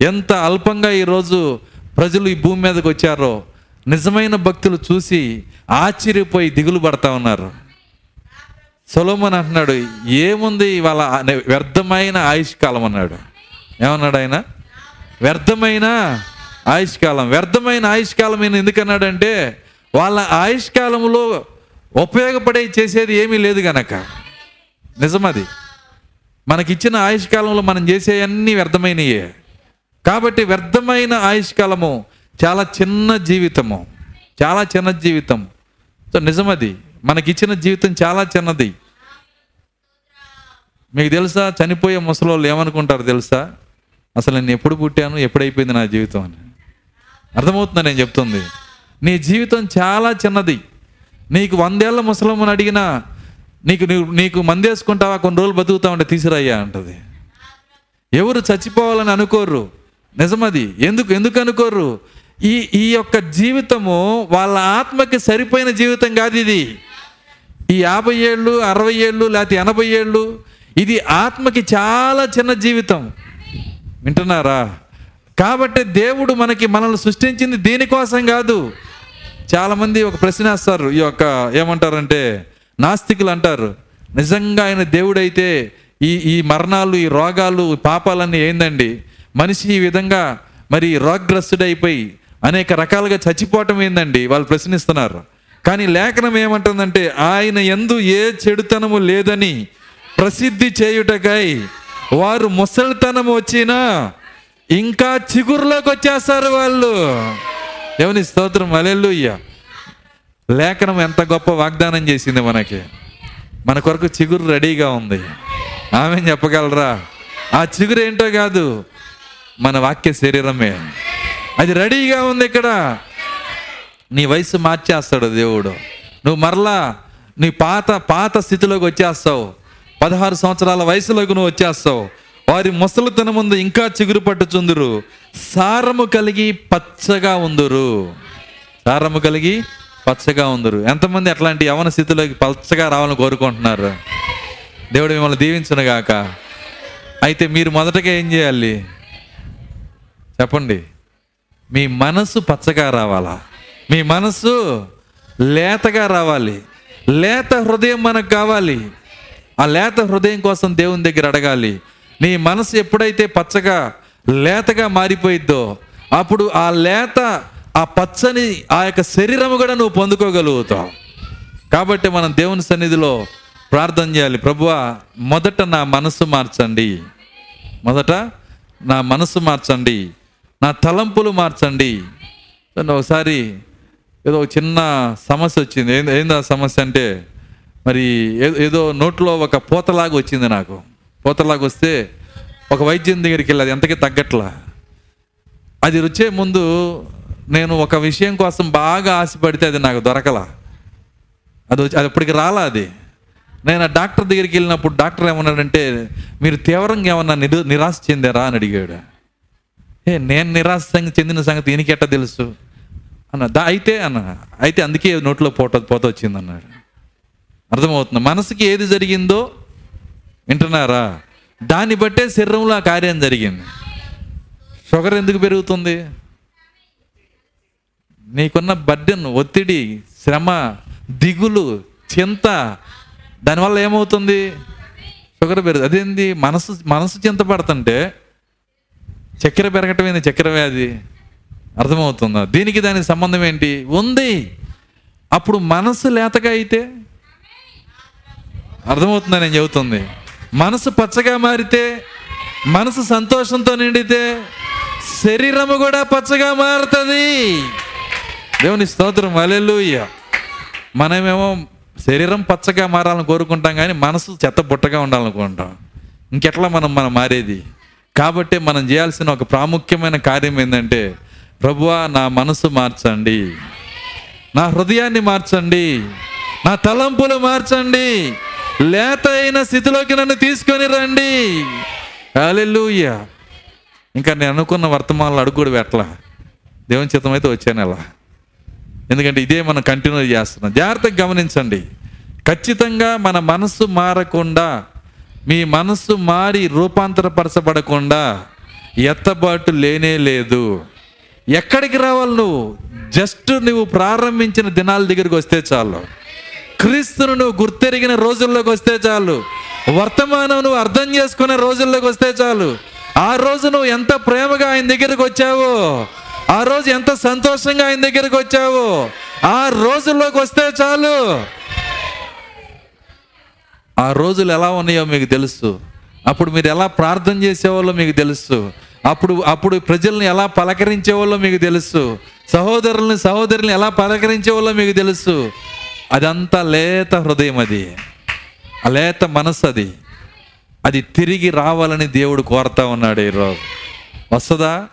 ఎంత అల్పంగా ఈరోజు ప్రజలు ఈ భూమి మీదకి వచ్చారో నిజమైన భక్తులు చూసి ఆశ్చర్యపోయి దిగులు పడతా ఉన్నారు. సొలోమన్ అంటున్నాడు ఏముంది వాళ్ళ వ్యర్థమైన ఆయుష్కాలం అన్నాడు. ఏమన్నాడు ఆయన? వ్యర్థమైన ఆయుష్కాలం. వ్యర్థమైన ఆయుష్కాలం ఈయన ఎందుకన్నాడంటే వాళ్ళ ఆయుష్కాలంలో ఉపయోగపడే చేసేది ఏమీ లేదు గనక. నిజమది. మనకిచ్చిన ఆయుష్కాలంలో మనం చేసేవన్నీ వ్యర్థమైనయే. కాబట్టి వ్యర్థమైన ఆయుష్కాలము చాలా చిన్న జీవితము. చాలా చిన్న జీవితం. సో నిజమది. మనకిచ్చిన జీవితం చాలా చిన్నది. మీకు తెలుసా? చనిపోయే ముసలోళ్ళు ఏమనుకుంటారు తెలుసా? అసలు నేను ఎప్పుడు పుట్టాను ఎప్పుడైపోయింది నా జీవితం అని. అర్థమవుతుందా నేను చెప్తుంది? నీ జీవితం చాలా చిన్నది. నీకు వందేళ్ళ ముసలమ్మని అడిగినా నీకు నీకు నీకు మందేసుకుంటావా? కొన్ని రోజులు బతుకుతా ఉంటే తీసిరయ్యా అంటది. ఎవరు చచ్చిపోవాలని అనుకోరు నిజమది. ఎందుకు ఎందుకు అనుకోరు ఈ ఈ యొక్క జీవితము వాళ్ళ ఆత్మకి సరిపోయిన జీవితం కాదు ఇది. ఈ యాభై ఏళ్ళు అరవై ఏళ్ళు లేకపోతే ఎనభై ఏళ్ళు ఇది ఆత్మకి చాలా చిన్న జీవితం. వింటున్నారా? కాబట్టి దేవుడు మనకి మనల్ని సృష్టించింది దీనికోసం కాదు. చాలామంది ఒక ప్రశ్న వేస్తారు. ఈ యొక్క ఏమంటారంటే నాస్తికులు అంటారు నిజంగా ఆయన దేవుడైతే ఈ ఈ మరణాలు ఈ రోగాలు పాపాలన్నీ ఏందండి? మనిషి ఈ విధంగా మరి రోగ్రస్తుడైపోయి అనేక రకాలుగా చచ్చిపోవటం ఏందండి? వాళ్ళు ప్రశ్నిస్తున్నారు. కానీ లేఖనం ఏమంటుందంటే ఆయన ఎందు ఏ చెడుతనము లేదని ప్రసిద్ధి చేయుటకై వారు ముసలితనం వచ్చినా ఇంకా చిగురులోకి వచ్చేస్తారు వాళ్ళు. ఎవని స్తోత్రం అలెల్లుయ్య లేఖనం ఎంత గొప్ప వాగ్దానం చేసింది మనకి. మన కొరకు చిగురు రెడీగా ఉంది. ఆమె చెప్పగలరా? ఆ చిగురు ఏంటో కాదు మన వాక్య శరీరమే. అది రెడీగా ఉంది ఇక్కడ. నీ వయసు మార్చేస్తాడు దేవుడు. నువ్వు మరలా నీ పాత పాత స్థితిలోకి వచ్చేస్తావు. పదహారు సంవత్సరాల వయసులోకి నువ్వు వచ్చేస్తావు. వారి ముసలితన ముందు ఇంకా చిగురు పట్టుచుందురు. సారము కలిగి పచ్చగా ఉందురు. సారము కలిగి పచ్చగా ఉందరు. ఎంతమంది అట్లాంటి యవన స్థితిలోకి పచ్చగా రావాలని కోరుకుంటున్నారు? దేవుడు మిమ్మల్ని దీవించును గాక అయితే మీరు మొదటగా ఏం చేయాలి? చెప్పండి. మీ మనసు పచ్చగా రావాలా? మీ మనసు లేతగా రావాలి. లేత హృదయం మనకు కావాలి. ఆ లేత హృదయం కోసం దేవుని దగ్గర అడగాలి. నీ మనసు ఎప్పుడైతే పచ్చగా లేతగా మారిపోయిద్దో అప్పుడు ఆ లేత ఆ పచ్చని ఆ యొక్క శరీరము కూడా నువ్వు పొందుకోగలుగుతావు. కాబట్టి మనం దేవుని సన్నిధిలో ప్రార్థన చేయాలి. ప్రభువా మొదట నా మనసు మార్చండి. మొదట నా మనసు మార్చండి. నా తలంపులు మార్చండి. ఒకసారి ఏదో ఒక చిన్న సమస్య వచ్చింది. ఏంది ఏంది ఆ సమస్య అంటే మరి ఏదో నోట్లో ఒక పూతలాగా వచ్చింది నాకు. పూతలాగా వస్తే ఒక వైద్యం దగ్గరికి వెళ్ళి అది ఎంతకీ తగ్గట్లా. అది వచ్చే ముందు నేను ఒక విషయం కోసం బాగా ఆశపడితే అది నాకు దొరకల. అది వచ్చి అది ఇప్పటికి రాలా అది. నేను ఆ డాక్టర్ దగ్గరికి వెళ్ళినప్పుడు డాక్టర్ ఏమన్నాడంటే మీరు తీవ్రంగా ఏమన్నా నిరు నిరాశ చెందారా అని అడిగాడు. ఏ నేను నిరాశ చెందిన సంగతి ఈయనకి తెలుసు? అన్న దా అయితే అన్న అయితే అందుకే నోట్లో పోట పోత వచ్చింది అన్నాడు అర్థమవుతుంది. మనసుకి ఏది జరిగిందో వింటున్నారా? దాన్ని బట్టే శరీరంలో ఆ కార్యం జరిగింది. షుగర్ ఎందుకు పెరుగుతుంది? నీకున్న బర్డెన్ ఒత్తిడి శ్రమ దిగులు చింత దానివల్ల ఏమవుతుంది? షుగర్ పెరుగు అదేంది? మనసు మనసు చింత పడుతుంటే చక్కెర పెరగటమేంది చక్కెర వ్యాధి. అర్థమవుతుందా? దీనికి దానికి సంబంధం ఏంటి? ఉంది. అప్పుడు మనసు లేతగా అయితే? అర్థమవుతుందా నేను చెబుతుంది? మనసు పచ్చగా మారితే మనసు సంతోషంతో నిండితే శరీరము కూడా పచ్చగా మారుతుంది. దేవుని స్తోత్రం. అలెలుయ్య మనమేమో శరీరం పచ్చగా మారాలని కోరుకుంటాం కానీ మనసు చెత్త బుట్టగా ఉండాలనుకుంటాం. ఇంకెట్లా మనం మనం మారేది? కాబట్టి మనం చేయాల్సిన ఒక ప్రాముఖ్యమైన కార్యం ఏంటంటే ప్రభువా నా మనసు మార్చండి. నా హృదయాన్ని మార్చండి. నా తలంపులు మార్చండి. లేత అయిన స్థితిలోకి నన్ను తీసుకొని రండి. హల్లెలూయా. ఇంకా నేను అనుకున్న వర్తమానాలు అడుగు కూడా పెట్టలా. దేవుని చిత్తమైతే వచ్చాను అలా ఎందుకంటే ఇదే మనం కంటిన్యూ చేస్తున్నాం. జాగ్రత్తగా గమనించండి. ఖచ్చితంగా మన మనస్సు మారకుండా మీ మనస్సు మారి రూపాంతరపరచబడకుండా ఎత్తబాటు లేనే లేదు. ఎక్కడికి రావాలి నువ్వు? జస్ట్ నువ్వు ప్రారంభించిన దినాల దగ్గరికి వస్తే చాలు. క్రీస్తును నువ్వు గుర్తెరిగిన రోజుల్లోకి వస్తే చాలు. వర్తమానం నువ్వు అర్థం చేసుకునే రోజుల్లోకి వస్తే చాలు. ఆ రోజు నువ్వు ఎంత ప్రేమగా ఆయన దగ్గరికి వచ్చావో ఆ రోజు ఎంత సంతోషంగా ఆయన దగ్గరికి వచ్చావో ఆ రోజుల్లోకి వస్తే చాలు. ఆ రోజులు ఎలా ఉన్నాయో మీకు తెలుసు. అప్పుడు మీరు ఎలా ప్రార్థన చేసేవాళ్ళో మీకు తెలుసు. అప్పుడు అప్పుడు ప్రజల్ని ఎలా పలకరించేవాళ్ళో మీకు తెలుసు. సహోదరుల్ని సహోదరుల్ని ఎలా పలకరించేవాళ్ళో మీకు తెలుసు. అదంతా లేత హృదయం అది. ఆ లేత మనసు అది. అది తిరిగి రావాలని దేవుడు కోరుతా ఉన్నాడు ఈరోజు. వస్తుందా?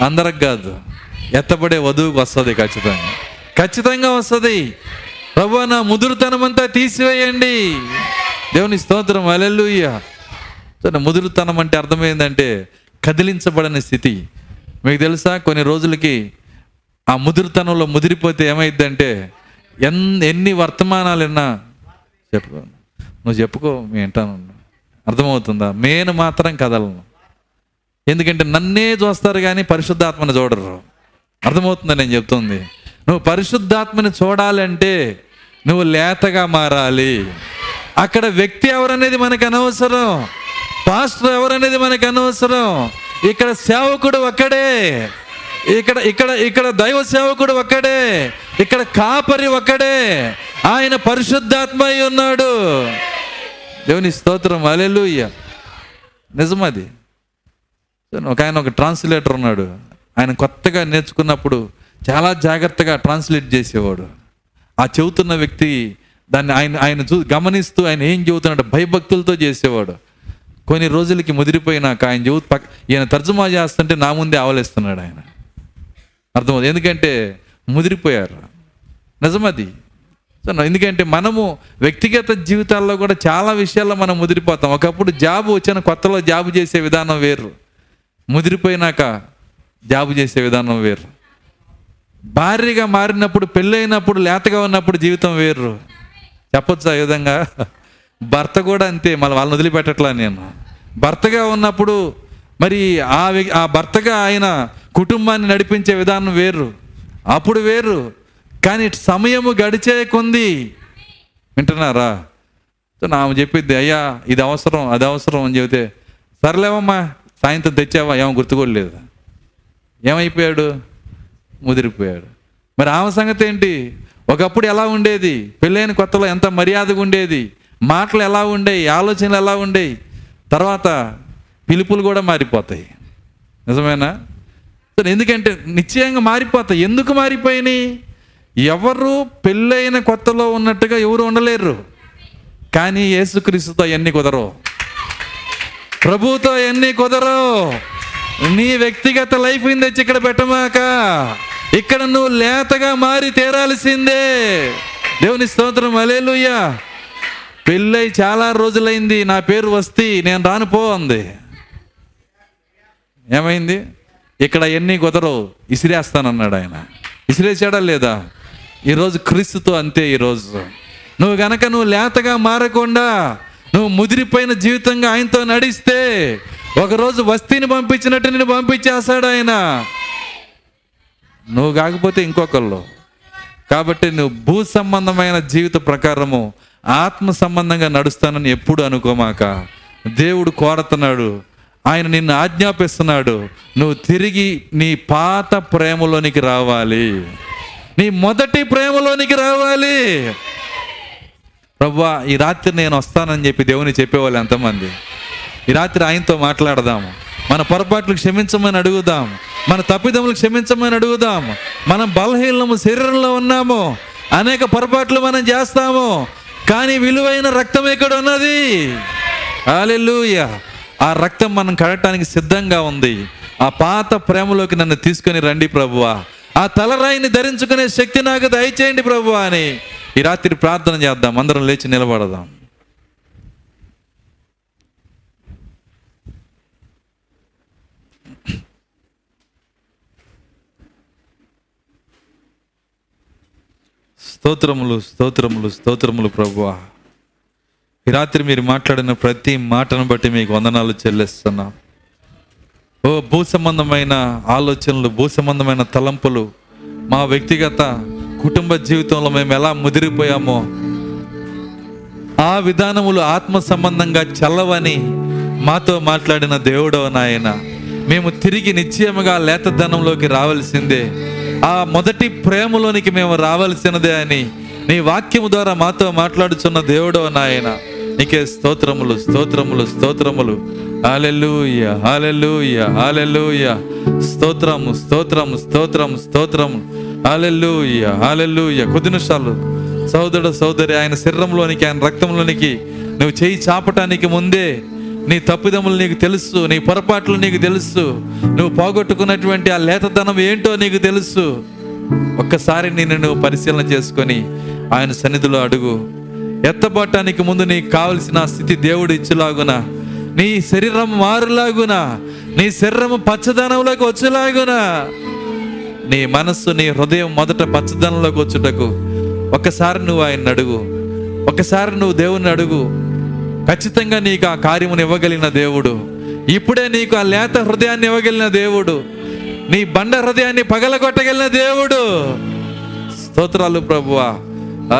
అందరికి కాదు. ఎత్తబడే వధువుకి వస్తుంది ఖచ్చితంగా. ఖచ్చితంగా వస్తుంది. ప్రభు నా ముదురుతనం అంతా తీసివేయండి. దేవుని స్తోత్రం. అలెల్లుయ్య ముదురుతనం అంటే అర్థమైందంటే కదిలించబడని స్థితి. మీకు తెలుసా కొన్ని రోజులకి ఆ ముదురుతనంలో ముదిరిపోతే ఏమైందంటే ఎన్ ఎన్ని వర్తమానాలు విన్నా చెప్పుకో నువ్వు చెప్పుకో వింటాను. అర్థమవుతుందా? నేను మాత్రం కదలను. ఎందుకంటే నన్నే చూస్తారు కానీ పరిశుద్ధాత్మని చూడరు. అర్థమవుతుందా నేను చెప్తుంది? నువ్వు పరిశుద్ధాత్మని చూడాలంటే నువ్వు లేతగా మారాలి. అక్కడ వ్యక్తి ఎవరనేది మనకు అనవసరం. పాస్టర్ ఎవరనేది మనకు అనవసరం. ఇక్కడ సేవకుడు ఒక్కడే. ఇక్కడ ఇక్కడ ఇక్కడ దైవ సేవకుడు ఒక్కడే. ఇక్కడ కాపరి ఒక్కడే. ఆయన పరిశుద్ధాత్మ అయి ఉన్నాడు. దేవుని స్తోత్రం. అలెలుయ్య నిజమది. ఒక ఆయన ఒక ట్రాన్స్లేటర్ ఉన్నాడు. ఆయన కొత్తగా నేర్చుకున్నప్పుడు చాలా జాగ్రత్తగా ట్రాన్స్లేట్ చేసేవాడు. ఆ చెబుతున్న వ్యక్తి దాన్ని ఆయన ఆయన చూ గమనిస్తూ ఆయన ఏం చెబుతున్నాడు భయభక్తులతో చేసేవాడు. కొన్ని రోజులకి ముదిరిపోయినాక ఆయన చెబు పక్క ఈయన తర్జుమా చేస్తుంటే నా ముందే ఆవలేస్తున్నాడు ఆయన. అర్థమవుతుంది? ఎందుకంటే ముదిరిపోయారు. నిజమది. సో ఎందుకంటే మనము వ్యక్తిగత జీవితాల్లో కూడా చాలా విషయాల్లో మనం ముదిరిపోతాం. ఒకప్పుడు జాబ్ వచ్చిన కొత్తలో జాబ్ చేసే విధానం వేరు. ముదిరిపోయినాక జాబ్ చేసే విధానం వేరు. భార్యగా మారినప్పుడు పెళ్ళైనప్పుడు లేతగా ఉన్నప్పుడు జీవితం వేరు. చెప్పొచ్చు ఆ విధంగా? భర్త కూడా అంతే మళ్ళీ వాళ్ళని వదిలిపెట్టట్లా నేను. భర్తగా ఉన్నప్పుడు మరి ఆ వ్య- ఆ భర్తగా ఆయన కుటుంబాన్ని నడిపించే విధానం వేరు. అప్పుడు వేరు. కానీ సమయము గడిచే కొంది వింటున్నారా? సో ఆమె చెప్పిద్ది అయ్యా ఇది అవసరం అది అవసరం అని చెబితే సర్లేవమ్మా సాయంత్రం తెచ్చావా? ఏమో గుర్తుకోలేదు ఏమైపోయాడు? ముదిరిపోయాడు. మరి ఆమె సంగతి ఏంటి ఒకప్పుడు ఎలా ఉండేది? పెళ్ళైన కొత్తలో ఎంత మర్యాదగా ఉండేది? మాటలు ఎలా ఉండేవి ఆలోచనలు ఎలా ఉండేవి తర్వాత పిలుపులు కూడా మారిపోతాయి. నిజమేనా? ఎందుకంటే నిశ్చయంగా మారిపోతాయి. ఎందుకు మారిపోయినాయి? ఎవరు పెళ్ళైన కొత్తలో ఉన్నట్టుగా ఎవరు ఉండలేరు. కానీ యేసుక్రీస్తుతో ఎన్ని కుదరవు? ప్రభుతో ఎన్ని కుదరవు? నీ వ్యక్తిగత లైఫ్ తెచ్చి ఇక్కడ పెట్టమాక ఇక్కడ నువ్వు లేతగా మారి తీరాల్సిందే. దేవుని స్తోత్రం అలేలుయ్యా పెళ్ళై చాలా రోజులైంది నా పేరు వస్తి నేను రానుపో అంది. ఏమైంది? ఇక్కడ ఎన్ని కుదరవు ఇసిరేస్తానన్నాడు ఆయన. ఇసిరేసాడా లేదా? ఈరోజు క్రీస్తుతో అంతే ఈరోజు. నువ్వు గనక నువ్వు లేతగా మారకుండా నువ్వు ముదిరిపోయిన జీవితంగా ఆయనతో నడిస్తే ఒకరోజు వస్తీని పంపించినట్టు నేను పంపించేస్తాడు ఆయన. నువ్వు కాకపోతే ఇంకొకళ్ళు. కాబట్టి నువ్వు భూ సంబంధమైన జీవిత ప్రకారము ఆత్మ సంబంధంగా నడుస్తానని ఎప్పుడు అనుకోమాక. దేవుడు కోరుతున్నాడు. ఆయన నిన్ను ఆజ్ఞాపిస్తున్నాడు. నువ్వు తిరిగి నీ పాత ప్రేమలోనికి రావాలి. నీ మొదటి ప్రేమలోనికి రావాలి. ప్రవ్వా ఈ రాత్రి నేను వస్తానని చెప్పి దేవుని చెప్పేవాళ్ళు ఎంతమంది? ఈ రాత్రి ఆయనతో మాట్లాడదాము. మన పొరపాట్లు క్షమించమని అడుగుదాం. మన తప్పిదములు క్షమించమని అడుగుదాం. మనం బలహీనము శరీరంలో ఉన్నాము. అనేక పొరపాట్లు మనం చేస్తాము. కానీ విలువైన రక్తం ఎక్కడ ఉన్నది? హల్లెలూయా. ఆ రక్తం మనం కడటానికి సిద్ధంగా ఉంది. ఆ పాత ప్రేమలోకి నన్ను తీసుకొని రండి ప్రభువా. ఆ తలరాయిని ధరించుకునే శక్తి నాకు దయచేయండి ప్రభువా అని ఈ రాత్రి ప్రార్థన చేద్దాం. అందరం లేచి నిలబడదాం. స్తోత్రములు స్తోత్రములు స్తోత్రములు ప్రభువా. ఈ రాత్రి మీరు మాట్లాడిన ప్రతి మాటను బట్టి మీకు వందనాలు చెల్లిస్తున్నాం. ఓ భూ సంబంధమైన ఆలోచనలు భూ సంబంధమైన తలంపులు మా వ్యక్తిగత కుటుంబ జీవితంలో మేము ఎలా ముదిరిపోయామో ఆ విధానములు ఆత్మ సంబంధంగా చల్లవని మాతో మాట్లాడిన దేవుడవ నాయన మేము తిరిగి నిశ్చయముగా లేతధనంలోకి రావాల్సిందే. ఆ మొదటి ప్రేమలోనికి మేము రావాల్సినదే అని నీ వాక్యము ద్వారా మాతో మాట్లాడుచున్న దేవుడు నాయన. నీకే స్తోత్రములు స్తోత్రములు స్తోత్రములు. హాలెలూయ హాలెలూయ హాలెలూయ స్తోత్రము స్తోత్రము స్తోత్రము స్తోత్రము. హాలెలూయ హాలెలూయ కొద్ది నిమిషాలు. సోదరుడు సోదరి ఆయన శరీరంలోనికి ఆయన రక్తంలోనికి నువ్వు చేయి చాపటానికి ముందే నీ తప్పిదములు నీకు తెలుసు నీ పొరపాట్లు నీకు తెలుసు. నువ్వు పోగొట్టుకున్నటువంటి ఆ లేతదనం ఏంటో నీకు తెలుసు. ఒక్కసారి నేను నువ్వు పరిశీలన చేసుకొని ఆయన సన్నిధిలో అడుగు. ఎత్తబట్టానికి ముందు నీకు కావలసిన స్థితి దేవుడు ఇచ్చేలాగున నీ శరీరం మారులాగున నీ శరీరం పచ్చదనంలోకి వచ్చేలాగున నీ మనస్సు నీ హృదయం మొదట పచ్చదనంలోకి వచ్చుటకు. ఒకసారి నువ్వు ఆయన అడుగు. ఒకసారి నువ్వు దేవుణ్ణి అడుగు. ఖచ్చితంగా నీకు ఆ కార్యమును ఇవ్వగలిగిన దేవుడు. ఇప్పుడే నీకు ఆ లేత హృదయాన్ని ఇవ్వగలిగిన దేవుడు. నీ బండ హృదయాన్ని పగలగొట్టగలిగిన దేవుడు. స్తోత్రాలు ప్రభువా.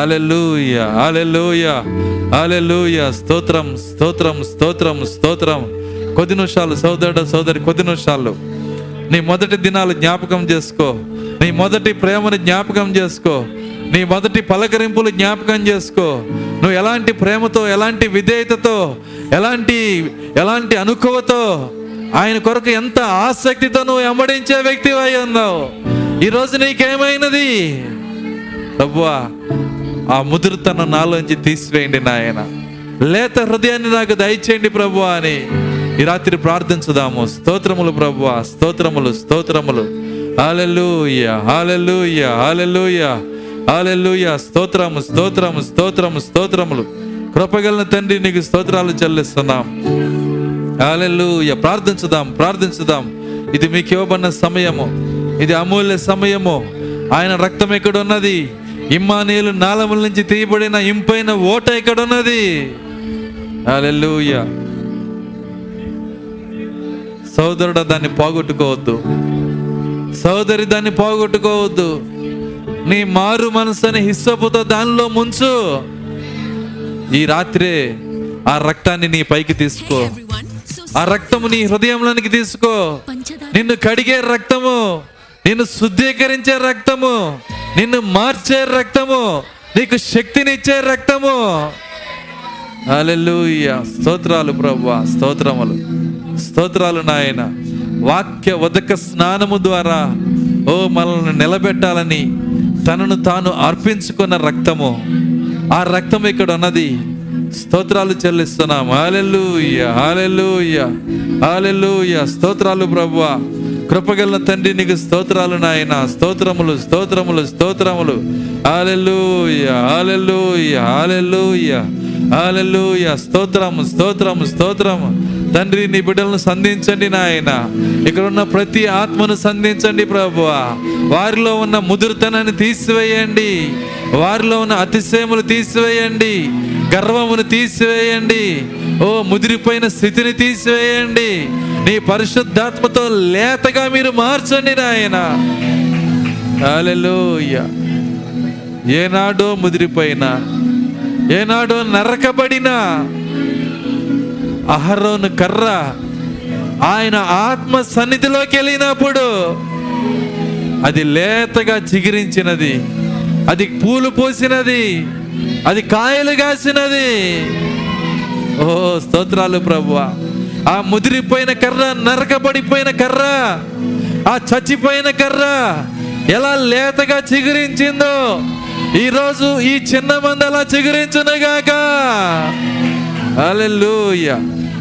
అలెలుయ అలెలుయ అలెలుయ స్తోత్రం స్తోత్రం స్తోత్రం స్తోత్రం. కొద్ది నిమిషాలు సోదరుడు సోదరి కొద్ది నిమిషాలు. నీ మొదటి దినాలు జ్ఞాపకం చేసుకో. నీ మొదటి ప్రేమను జ్ఞాపకం చేసుకో. నీ మొదటి పలకరింపులు జ్ఞాపకం చేసుకో. నువ్వు ఎలాంటి ప్రేమతో ఎలాంటి విధేయతతో ఎలాంటి ఎలాంటి అనుకువతో ఆయన కొరకు ఎంత ఆసక్తితో నువ్వు వెంబడించే వ్యక్తి అయి ఉన్నావు. ఈరోజు నీకేమైనది? డబ్బా ఆ ముదురుతనం నాలోంచి తీసివేయండి నాయన. లేత హృదయాన్ని నాకు దయచేయండి ప్రభు అని ఈ రాత్రి ప్రార్థించుదాము. స్తోత్రములు ప్రభువా స్తోత్రములు స్తోత్రములు. హాలెలూయ హాలెలూయ హాలెలూయ ఆలెల్లుయ స్తోత్రము స్తోత్రము స్తోత్రము స్తోత్రములు. కృపగలన తండ్రి నీకు స్తోత్రాలు చెల్లిస్తున్నాం. ఆలెల్లుయ ప్రార్థించుదాం ప్రార్థించుదాం. ఇది మీకు ఇవ్వబడిన సమయము. ఇది అమూల్య సమయము. ఆయన రక్తం ఎక్కడున్నది ఇమ్మానీయులు నాలముల నుంచి తీయబడిన ఇంపైన ఓట ఎక్కడున్నది ఆలెల్లుయ సోదరుడు దాన్ని పోగొట్టుకోవద్దు. సోదరి దాన్ని పోగొట్టుకోవద్దు. నీ మారు మనసుని హిస్సపుతో దానిలో ముంచు. ఈ రాత్రే ఆ రక్తాన్ని నీ పైకి తీసుకో. ఆ రక్తము నీ హృదయంలోనికి తీసుకో. నిన్ను కడిగే రక్తము నిన్ను శుద్ధీకరించే రక్తము నిన్ను మార్చే రక్తము నీకు శక్తినిచ్చే రక్తము. హల్లెలూయా. స్తోత్రాలు ప్రభా స్తోత్రములు. స్తోత్రాలు నాయన. వాక్య ఉదక స్నానము ద్వారా ఓ మనల్ని నిలబెట్టాలని తనను తాను అర్పించుకున్న రక్తము. ఆ రక్తం ఇక్కడ ఉన్నది. స్తోత్రాలు చెల్లిస్తున్నాం. హాలెలూయ ఆలెల్లు హాలెలూయ స్తోత్రాలు ప్రభువా. కృపగల తండ్రి నీకు స్తోత్రాలు నాయన. స్తోత్రములు స్తోత్రములు స్తోత్రములు. ఆలెల్లు హాలెలూయ ఆలెల్లు హాలెలూయ స్తోత్రము స్తోత్రము స్తోత్రము. తండ్రి నీ బిడ్డలను సంధించండి నాయన. ఇక్కడ ఉన్న ప్రతి ఆత్మను సంధించండి ప్రభు వారిలో ఉన్న ముదురుతనాన్ని తీసివేయండి. వారిలో ఉన్న అతిశయములు తీసివేయండి. గర్వమును తీసివేయండి. ఓ ముదిరిపోయిన స్థితిని తీసివేయండి. నీ పరిశుద్ధాత్మతో లేతగా మీరు మార్చండి నాయన. ఏనాడో ముదిరిపోయిన ఏనాడో నరకబడిన అహరోను కర్ర ఆయన ఆత్మ సన్నిధిలోకి వెళ్ళినప్పుడు అది లేతగా చిగిరించినది అది పూలు పోసినది అది కాయలు కాసినది. ఓ స్తోత్రాలు ప్రభు ఆ ముదిరిపోయిన కర్ర నరకబడిపోయిన కర్ర ఆ చచ్చిపోయిన కర్ర ఎలా లేతగా చిగురించిందో ఈరోజు ఈ చిన్న మంది అలా చిగురించునుగాక. అలెలుయ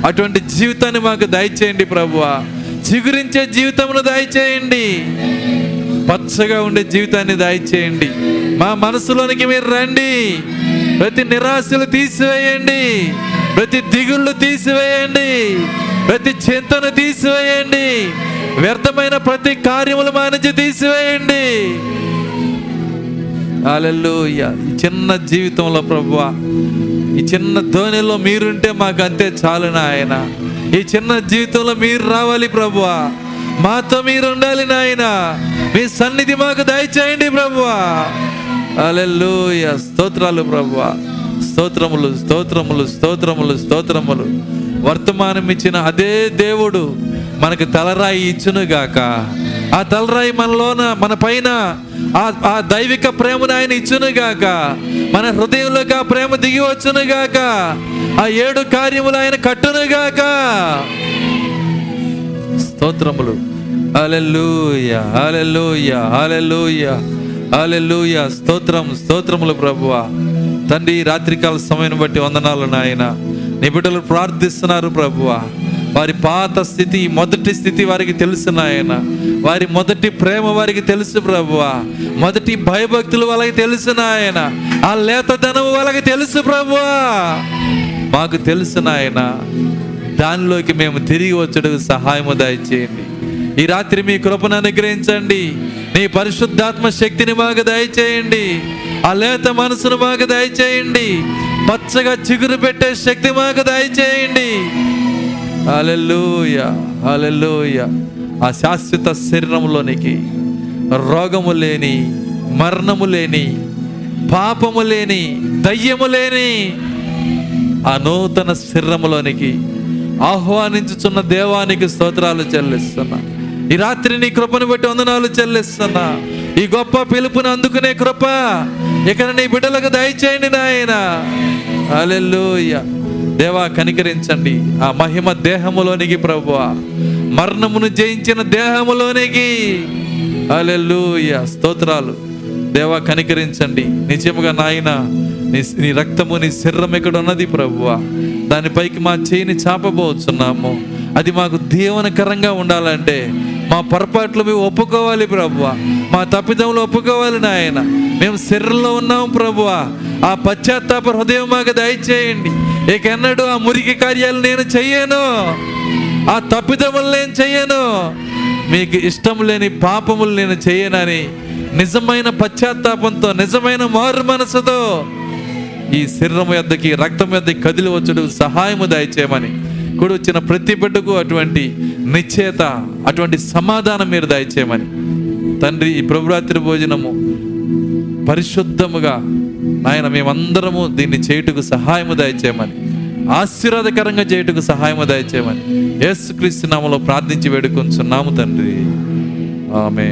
అటువంటి జీవితాన్ని మాకు దయచేయండి ప్రభువా. చిగురించే జీవితమును దయచేయండి. పచ్చగా ఉండే జీవితాన్ని దయచేయండి. మా మనసులోనికి మీరు రండి. ప్రతి నిరాశలు తీసివేయండి. ప్రతి దిగుళ్ళు తీసివేయండి. ప్రతి చింతను తీసివేయండి. వ్యర్థమైన ప్రతి కార్యములు మా నుంచి తీసివేయండి. అలెల్లుయ్య చిన్న జీవితంలో ప్రభువా ఈ చిన్న ధోనిలో మీరుంటే మాకు అంతే చాలు నాయన. ఈ చిన్న జీవితంలో మీరు రావాలి ప్రభువా. మాతో మీరు ఉండాలి నాయన. మీ సన్నిధి మాకు దయచేయండి ప్రభువా. అలెల్లుయ స్తోత్రాలు ప్రభువా. స్తోత్రములు స్తోత్రములు స్తోత్రములు స్తోత్రములు. వర్తమానం ఇచ్చిన అదే దేవుడు మనకు తలరాయి ఇచ్చునుగాక. ఆ తలరాయి మనలోన మన పైన ఆ ఆ దైవిక ప్రేమను ఆయన ఇచ్చునుగాక మన హృదయంలోకి ఆ ప్రేమ దిగి వచ్చునుగాక ఆ ఏడు కార్యములు ఆయన కట్టునుగాక స్తోత్రములు. హల్లెలూయ హల్లెలూయ హల్లెలూయ హల్లెలూయ. స్తోత్రం స్తోత్రములు ప్రభువా. తండ్రి రాత్రికాల సమయం బట్టి వందనాలు నాయన. నిబిడలు ప్రార్థిస్తున్నారు ప్రభువా. వారి పాత స్థితి మొదటి స్థితి వారికి తెలుసు నాయన. వారి మొదటి ప్రేమ వారికి తెలుసు ప్రభువా. మొదటి భయభక్తులు వాళ్ళకి తెలుసు నాయన. ఆ లేతదనం వాళ్ళకి తెలుసు ప్రభువా. మాకు తెలుసు నాయన. దానిలోకి మేము తిరిగి వచ్చుటకు సహాయము దయచేయండి. ఈ రాత్రి మీ కృపను అనుగ్రహించండి. నీ పరిశుద్ధాత్మ శక్తిని మాకు దయచేయండి. ఆ లేత మనసును మాకు దయచేయండి. పచ్చగా చిగురు పెట్టే శక్తి మాకు దయచేయండి. అలెల్లుయ అలెల్లుయ ఆ శాశ్వత శరీరంలోనికి రోగము లేని మరణము లేని పాపము లేని దయ్యము లేని ఆ నూతన శరీరములోనికి ఆహ్వానించుచున్న దేవానికి స్తోత్రాలు చెల్లిస్తున్నా. ఈ రాత్రి నీ కృపను బట్టి వందనాలు చెల్లిస్తున్నా. ఈ గొప్ప పిలుపుని అందుకునే కృప ఇక్కడ నీ బిడ్డలకు దయచేయండి నాయన. అలెల్లుయ దేవా కనికరించండి. ఆ మహిమ దేహములోనికి ప్రభువ. మరణమును జయించిన దేహములోనికి. అలెల్లుయ స్తోత్రాలు. దేవా కనికరించండి. నిజముగా నాయన నీ నీ రక్తము నీ శరీరం ఎక్కడ ఉన్నది ప్రభువ? దానిపైకి మా చేయిని చాపబోతున్నాము అది మాకు దీవనకరంగా ఉండాలంటే మా పొరపాట్లు మేము ఒప్పుకోవాలి ప్రభువ. మా తప్పిదములు ఒప్పుకోవాలి నాయన. మేము శరీరంలో ఉన్నాము ప్రభువ. ఆ పశ్చాత్తాప హృదయం మాకు దయచేయండి. ఇకెన్నడూ ఆ మురికి కార్యాలు నేను చెయ్యను. ఆ తప్పిదములు నేను చెయ్యను. మీకు ఇష్టం లేని పాపములు నేను చేయనని నిజమైన పశ్చాత్తాపంతో నిజమైన మారు మనసుతో ఈ శరీరం యొద్దకి రక్తం యొద్దకి కదిలి వచ్చుడు సహాయము దయచేయమని కూడా వచ్చిన ప్రతి బిడ్డకు అటువంటి నిశ్చేత అటువంటి సమాధానం మీరు దయచేయమని. తండ్రి ఈ ప్రభురాత్రి భోజనము పరిశుద్ధముగా నాయన మేమందరము దీన్ని చేయుటకు సహాయము దయచేయమని. ఆశీర్వాదకరంగా చేయుటకు సహాయం దయచేయమని యేసుక్రీస్తు నామలో ప్రార్థించి వేడుకొంచున్నాము తండ్రి. ఆమె